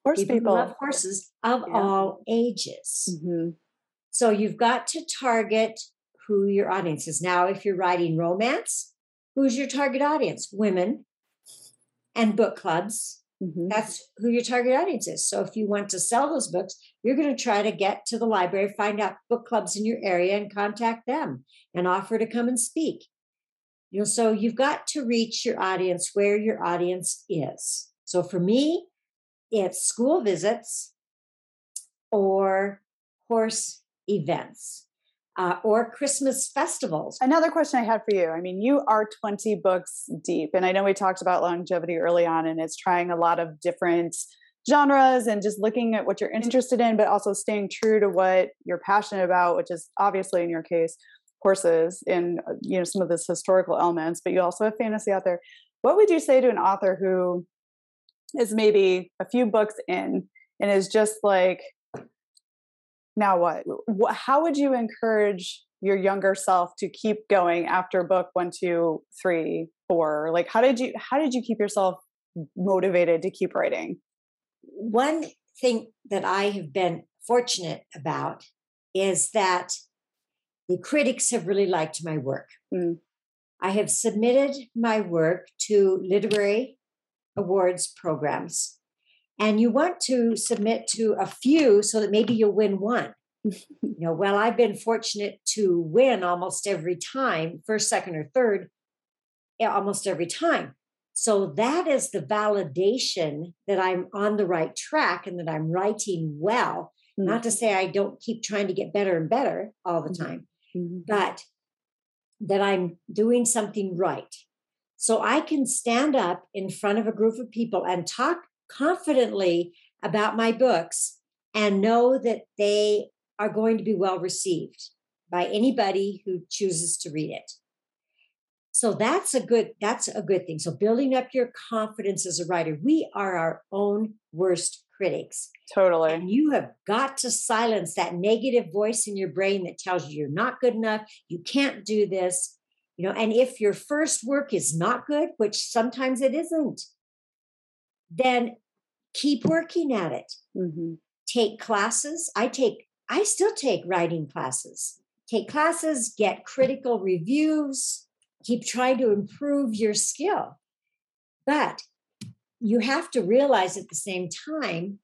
Horse people, people. love horses of yeah. all ages. Mm-hmm. So you've got to target who your audience is. Now, if you're writing romance, who's your target audience? Women and book clubs. Mm-hmm. That's who your target audience is. So if you want to sell those books, you're going to try to get to the library, find out book clubs in your area and contact them and offer to come and speak. You know, so you've got to reach your audience where your audience is. So for me, it's school visits or horse events uh, or Christmas festivals. Another question I had for you I mean, you are 20 books deep, and I know we talked about longevity early on, and it's trying a lot of different genres and just looking at what you're interested in, but also staying true to what you're passionate about, which is obviously in your case horses and uh, you know some of this historical elements but you also have fantasy out there what would you say to an author who is maybe a few books in and is just like now what? How would you encourage your younger self to keep going after book one two three four? Like how did you how did you keep yourself motivated to keep writing? One thing that i have been fortunate about is that the critics have really liked my work. Mm. i have submitted my work to literary awards programs and you want to submit to a few so that maybe you'll win one. (laughs) you know, well, I've been fortunate to win almost every time, first, second, or third, almost every time. So that is the validation that I'm on the right track and that I'm writing well. Mm-hmm. Not to say I don't keep trying to get better and better all the mm-hmm. time, mm-hmm. but that I'm doing something right. So I can stand up in front of a group of people and talk confidently about my books and know that they are going to be well received by anybody who chooses to read it. So that's a good that's a good thing. So building up your confidence as a writer we are our own worst critics. Totally. And you have got to silence that negative voice in your brain that tells you you're not good enough you can't do this you know and if your first work is not good which sometimes it isn't then keep working at it. Mm-hmm. Take classes. I take, I still take writing classes. Take classes, get critical reviews, keep trying to improve your skill. But you have to realize at the same time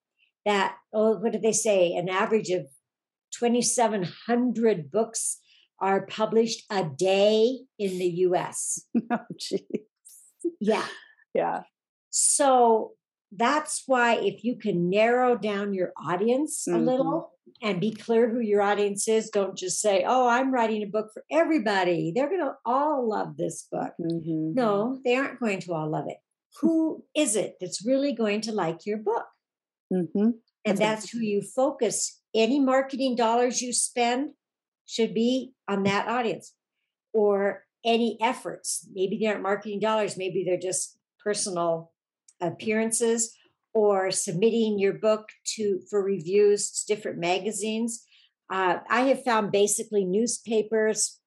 that, oh, what do they say? An average of 2,700 books are published a day in the US. (laughs) Oh, jeez. Yeah. Yeah. So that's why if you can narrow down your audience mm-hmm. a little and be clear who your audience is don't just say oh i'm writing a book for everybody. They're going to all love this book. Mm-hmm. no they aren't going to all love it. Who is it that's really going to like your book? Mm-hmm. and that's who you focus any marketing dollars you spend should be on that audience or any efforts. Maybe they aren't marketing dollars maybe they're just personal appearances or submitting your book to for reviews to different magazines. Uh, I have found basically newspapers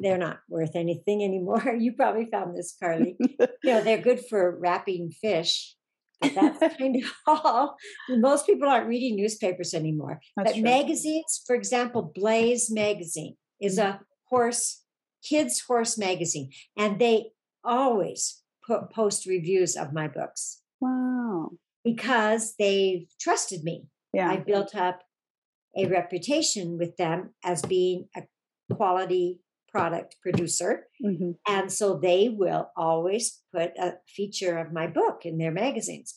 they're not worth anything anymore. (laughs) You probably found this, Carly. (laughs) you know, they're good for wrapping fish, but that's (laughs) kind of all. Most people aren't reading newspapers anymore. That's but true. magazines, for example, Blaze magazine is mm-hmm. a horse, kids horse magazine, and they always put, post reviews of my books. Wow. Because they've trusted me. Yeah. I built up a reputation with them as being a quality product producer. Mm-hmm. And so they will always put a feature of my book in their magazines.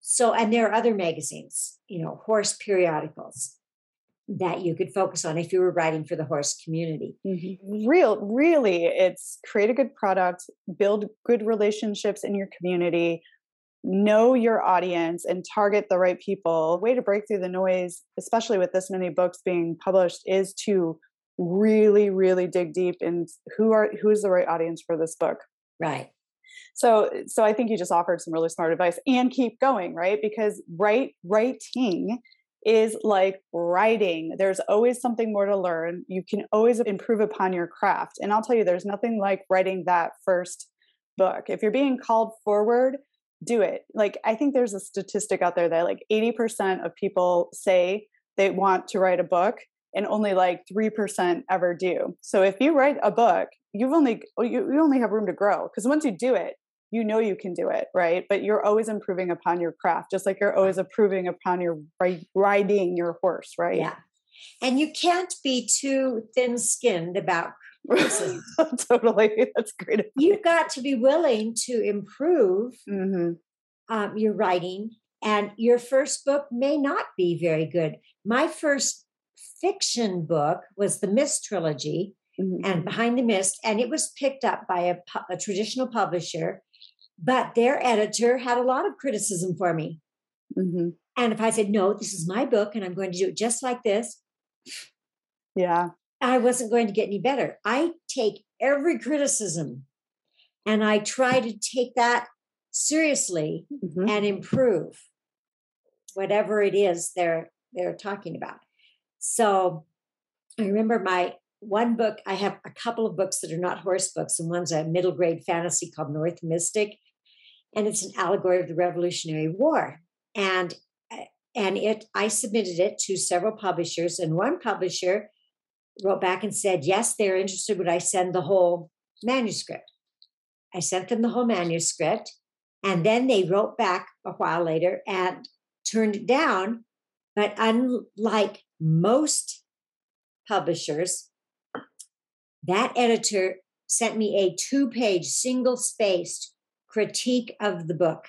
So, and there are other magazines, you know, horse periodicals that you could focus on if you were writing for the horse community. Mm-hmm. Real, really, it's create a good product, build good relationships in your community, know your audience, and target the right people. Way to break through the noise, especially with this many books being published, is to really really dig deep in who are who is the right audience for this book right so so i think you just offered some really smart advice and keep going right because right, writing is like writing. There's always something more to learn. You can always improve upon your craft. And i'll tell you there's nothing like writing that first book. If you're being called forward do it. Like i think there's a statistic out there that like 80% of people say they want to write a book and only like 3% ever do. So if you write a book, you've only you, you only have room to grow because once you do it, you know you can do it, right? But you're always improving upon your craft, just like you're always improving upon your riding your horse, right? Yeah. And you can't be too thin-skinned about (laughs) totally. That's great. Advice. You've got to be willing to improve mm-hmm. um, your writing, and your first book may not be very good. My first fiction book was the Mist trilogy mm-hmm. and Behind the Mist, and it was picked up by a, a traditional publisher, but their editor had a lot of criticism for me. Mm-hmm. And if I said, no, this is my book and I'm going to do it just like this, yeah, I wasn't going to get any better. I take every criticism and I try to take that seriously mm-hmm. and improve whatever it is they're they're talking about. So I remember my one book, I have a couple of books that are not horse books, and one's a middle grade fantasy called North Mystic, and it's an allegory of the Revolutionary War. And and it I submitted it to several publishers, and one publisher wrote back and said, Yes, they're interested. Would I send the whole manuscript? I sent them the whole manuscript. And then they wrote back a while later and turned it down. But unlike most publishers, that editor sent me a two page, single spaced critique of the book.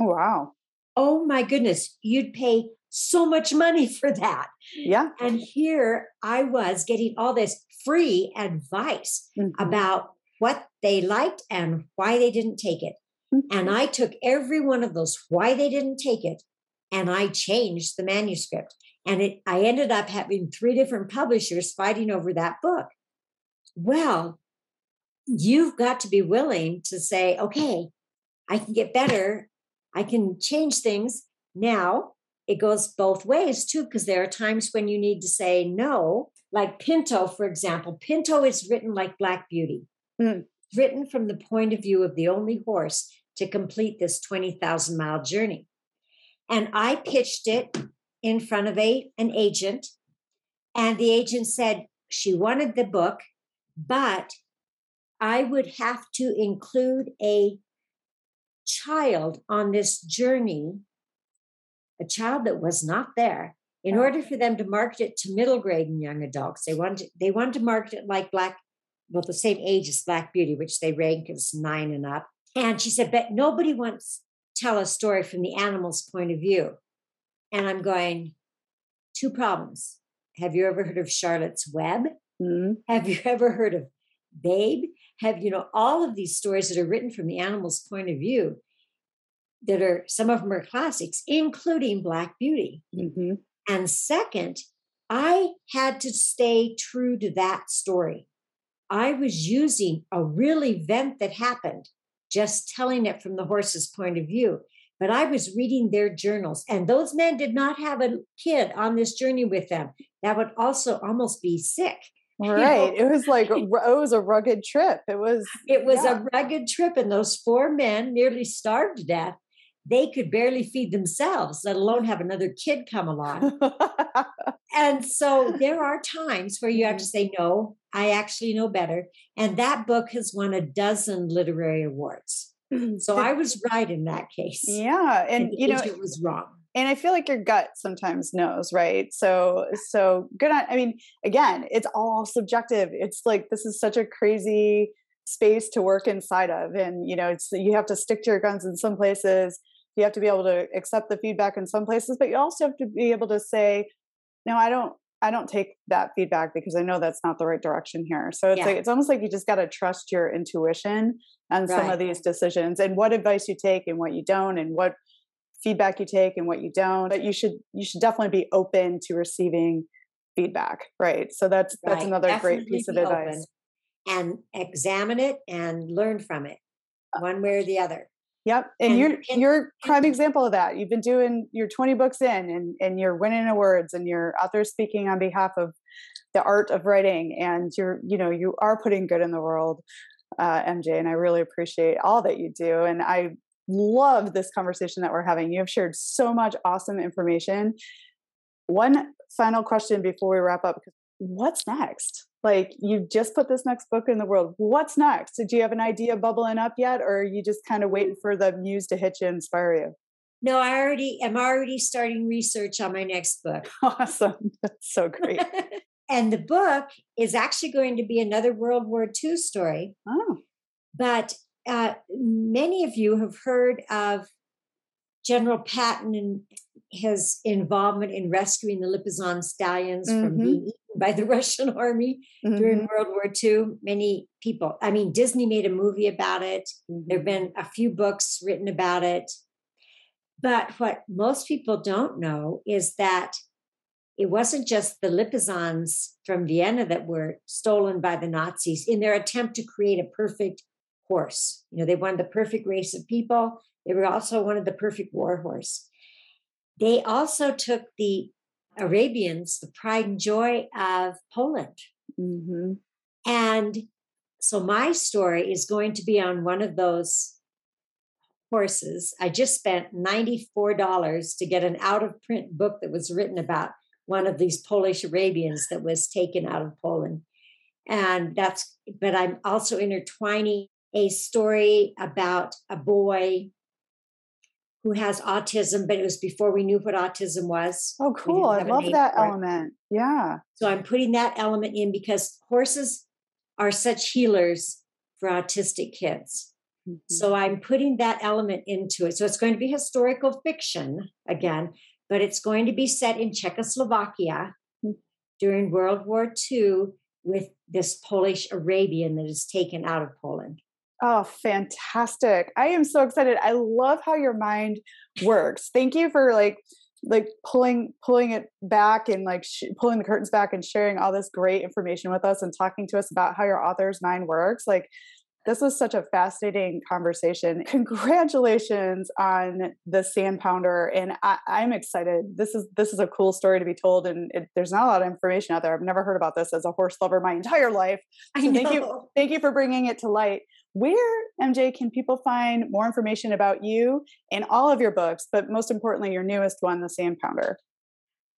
Oh, wow. Oh my goodness, you'd pay so much money (laughs) for that. Yeah. And here I was getting all this free advice mm-hmm. about what they liked and why they didn't take it. Mm-hmm. And I took every one of those why they didn't take it and I changed the manuscript. And it, I ended up having three different publishers fighting over that book. Well, you've got to be willing to say, okay, I can get better. I can change things. Now it goes both ways too, because there are times when you need to say no. Like Pinto, for example, Pinto is written like Black Beauty, mm. written from the point of view of the only horse to complete this 20,000 mile journey. And I pitched it in front of a an agent and the agent said she wanted the book but i would have to include a child on this journey a child that was not there in order for them to market it to middle grade and young adults they wanted they wanted to market it like black well the same age as black beauty which they rank as nine and up and she said but nobody wants tell a story from the animal's point of view and I'm going, two problems. Have you ever heard of Charlotte's Web? Mm-hmm. Have you ever heard of Babe? Have you know all of these stories that are written from the animal's point of view that are some of them are classics, including Black Beauty. Mm-hmm. And second, I had to stay true to that story. I was using a real event that happened, just telling it from the horse's point of view but I was reading their journals, and those men did not have a kid on this journey with them. That would also almost be sick. Right. You know? It was like (laughs) it was a rugged trip. It was it was yeah. a rugged trip, and those four men nearly starved to death. They could barely feed themselves, let alone have another kid come along. (laughs) and so there are times where you have to mm-hmm. say, no, I actually know better. And that book has won a dozen literary awards. So I was right in that case. Yeah, and, and you know it was wrong. And I feel like your gut sometimes knows, right? So so good on I mean, again, it's all subjective. It's like this is such a crazy space to work inside of and you know, it's you have to stick to your guns in some places. You have to be able to accept the feedback in some places, but you also have to be able to say, no, I don't I don't take that feedback because I know that's not the right direction here. So it's yeah. like it's almost like you just got to trust your intuition on right. some of these decisions and what advice you take and what you don't and what feedback you take and what you don't. But you should you should definitely be open to receiving feedback, right? So that's right. that's another Definitely great piece of advice. And examine it and learn from it, uh one way or the other. Yep. And, and you're and, you're prime example of that. You've been doing your 20 books in and, and you're winning awards and you're out there speaking on behalf of the art of writing and you're, you know, you are putting good in the world, uh, MJ, and I really appreciate all that you do. And I love this conversation that we're having. You have shared so much awesome information. One final question before we wrap up what's next? Like you just put this next book in the world. What's next? Did you have an idea bubbling up yet, or are you just kind of waiting for the muse to hit you, inspire you? No, I already am already starting research on my next book. (laughs) Awesome. That's so great. (laughs) and the book is actually going to be another World War II story. Oh. But uh, many of you have heard of General Patton and his involvement in rescuing the Lipizzan stallions mm-hmm. from being eaten by the (laughs) Russian army mm-hmm. during World War II. Many people, I mean, Disney made a movie about it. Mm-hmm. There have been a few books written about it. But what most people don't know is that it wasn't just the Lipizzans from Vienna that were stolen by the Nazis in their attempt to create a perfect horse. You know, they wanted the perfect race of people. They were also wanted the perfect war horse. They also took the Arabians, the pride and joy of Poland. Mm-hmm. And so my story is going to be on one of those horses. I just spent $94 to get an out of print book that was written about one of these Polish Arabians that was taken out of Poland. And that's, but I'm also intertwining a story about a boy who has autism, but it was before we knew what autism was. Oh, cool. I love that element. Yeah. So I'm putting that element in because horses are such healers for autistic kids. Mm-hmm. So I'm putting that element into it. So it's going to be historical fiction again, but it's going to be set in Czechoslovakia mm-hmm. during World War II with this Polish Arabian that is taken out of Poland. Oh, fantastic. I am so excited. I love how your mind works. Thank you for like like pulling pulling it back and like sh- pulling the curtains back and sharing all this great information with us and talking to us about how your author's mind works. Like this was such a fascinating conversation. Congratulations on the sand pounder, and I, am excited. This is this is a cool story to be told, and it, there's not a lot of information out there. I've never heard about this as a horse lover my entire life. So I know. Thank you, thank you for bringing it to light. Where MJ can people find more information about you and all of your books, but most importantly, your newest one, the Sand Pounder?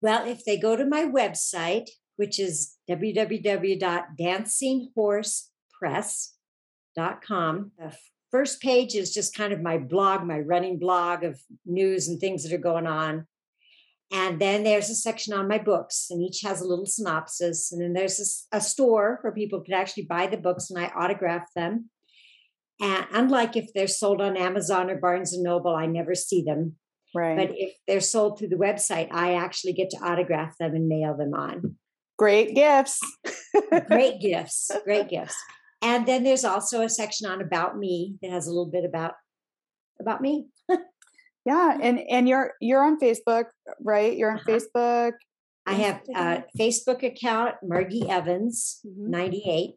Well, if they go to my website, which is www.dancinghorsepress.com. The first page is just kind of my blog, my running blog of news and things that are going on. And then there's a section on my books, and each has a little synopsis. And then there's a, a store where people can actually buy the books, and I autograph them. And unlike if they're sold on Amazon or Barnes and Noble, I never see them. Right. But if they're sold through the website, I actually get to autograph them and mail them on. Great gifts. great (laughs) gifts. Great gifts. And then there's also a section on about me that has a little bit about about me. yeah, and and you're you're on Facebook, right? You're on uh-huh. Facebook. I have a Facebook account, Margie Evans, mm-hmm. 98.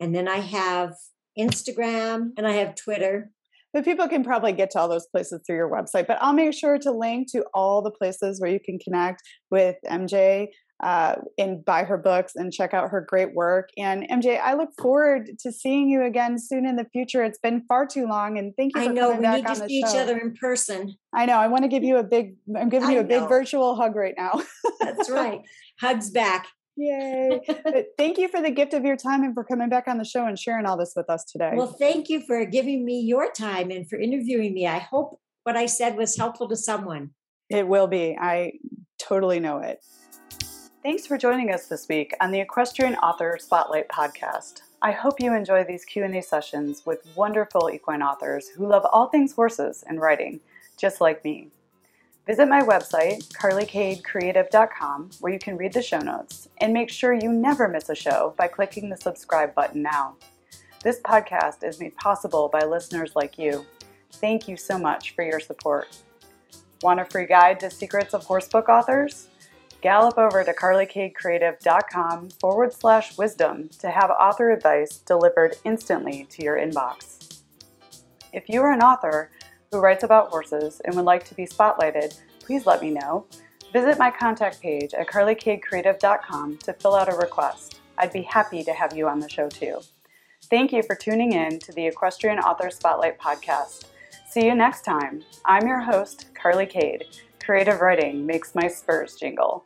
And then I have Instagram and I have Twitter. But people can probably get to all those places through your website. But I'll make sure to link to all the places where you can connect with MJ uh, and buy her books and check out her great work. And MJ, I look forward to seeing you again soon in the future. It's been far too long, and thank you. I know we need to see each other in person. I know. I want to give you a big. I'm giving you a big virtual hug right now. That's right. (laughs) Hugs back. Yay. (laughs) Uh, thank you for the gift of your time and for coming back on the show and sharing all this with us today. Well, thank you for giving me your time and for interviewing me. I hope what I said was helpful to someone. It will be. I totally know it. Thanks for joining us this week on the Equestrian Author Spotlight podcast. I hope you enjoy these Q&A sessions with wonderful equine authors who love all things horses and riding, just like me. Visit my website, carlykadecreative.com, where you can read the show notes and make sure you never miss a show by clicking the subscribe button now. This podcast is made possible by listeners like you. Thank you so much for your support. Want a free guide to secrets of horsebook authors? gallop over to carlykadecreative.com forward slash wisdom to have author advice delivered instantly to your inbox. If you are an author who writes about horses and would like to be spotlighted, please let me know. Visit my contact page at carlykadecreative.com to fill out a request. I'd be happy to have you on the show too. Thank you for tuning in to the Equestrian Author Spotlight podcast. See you next time. I'm your host, Carly Kade. Creative writing makes my spurs jingle.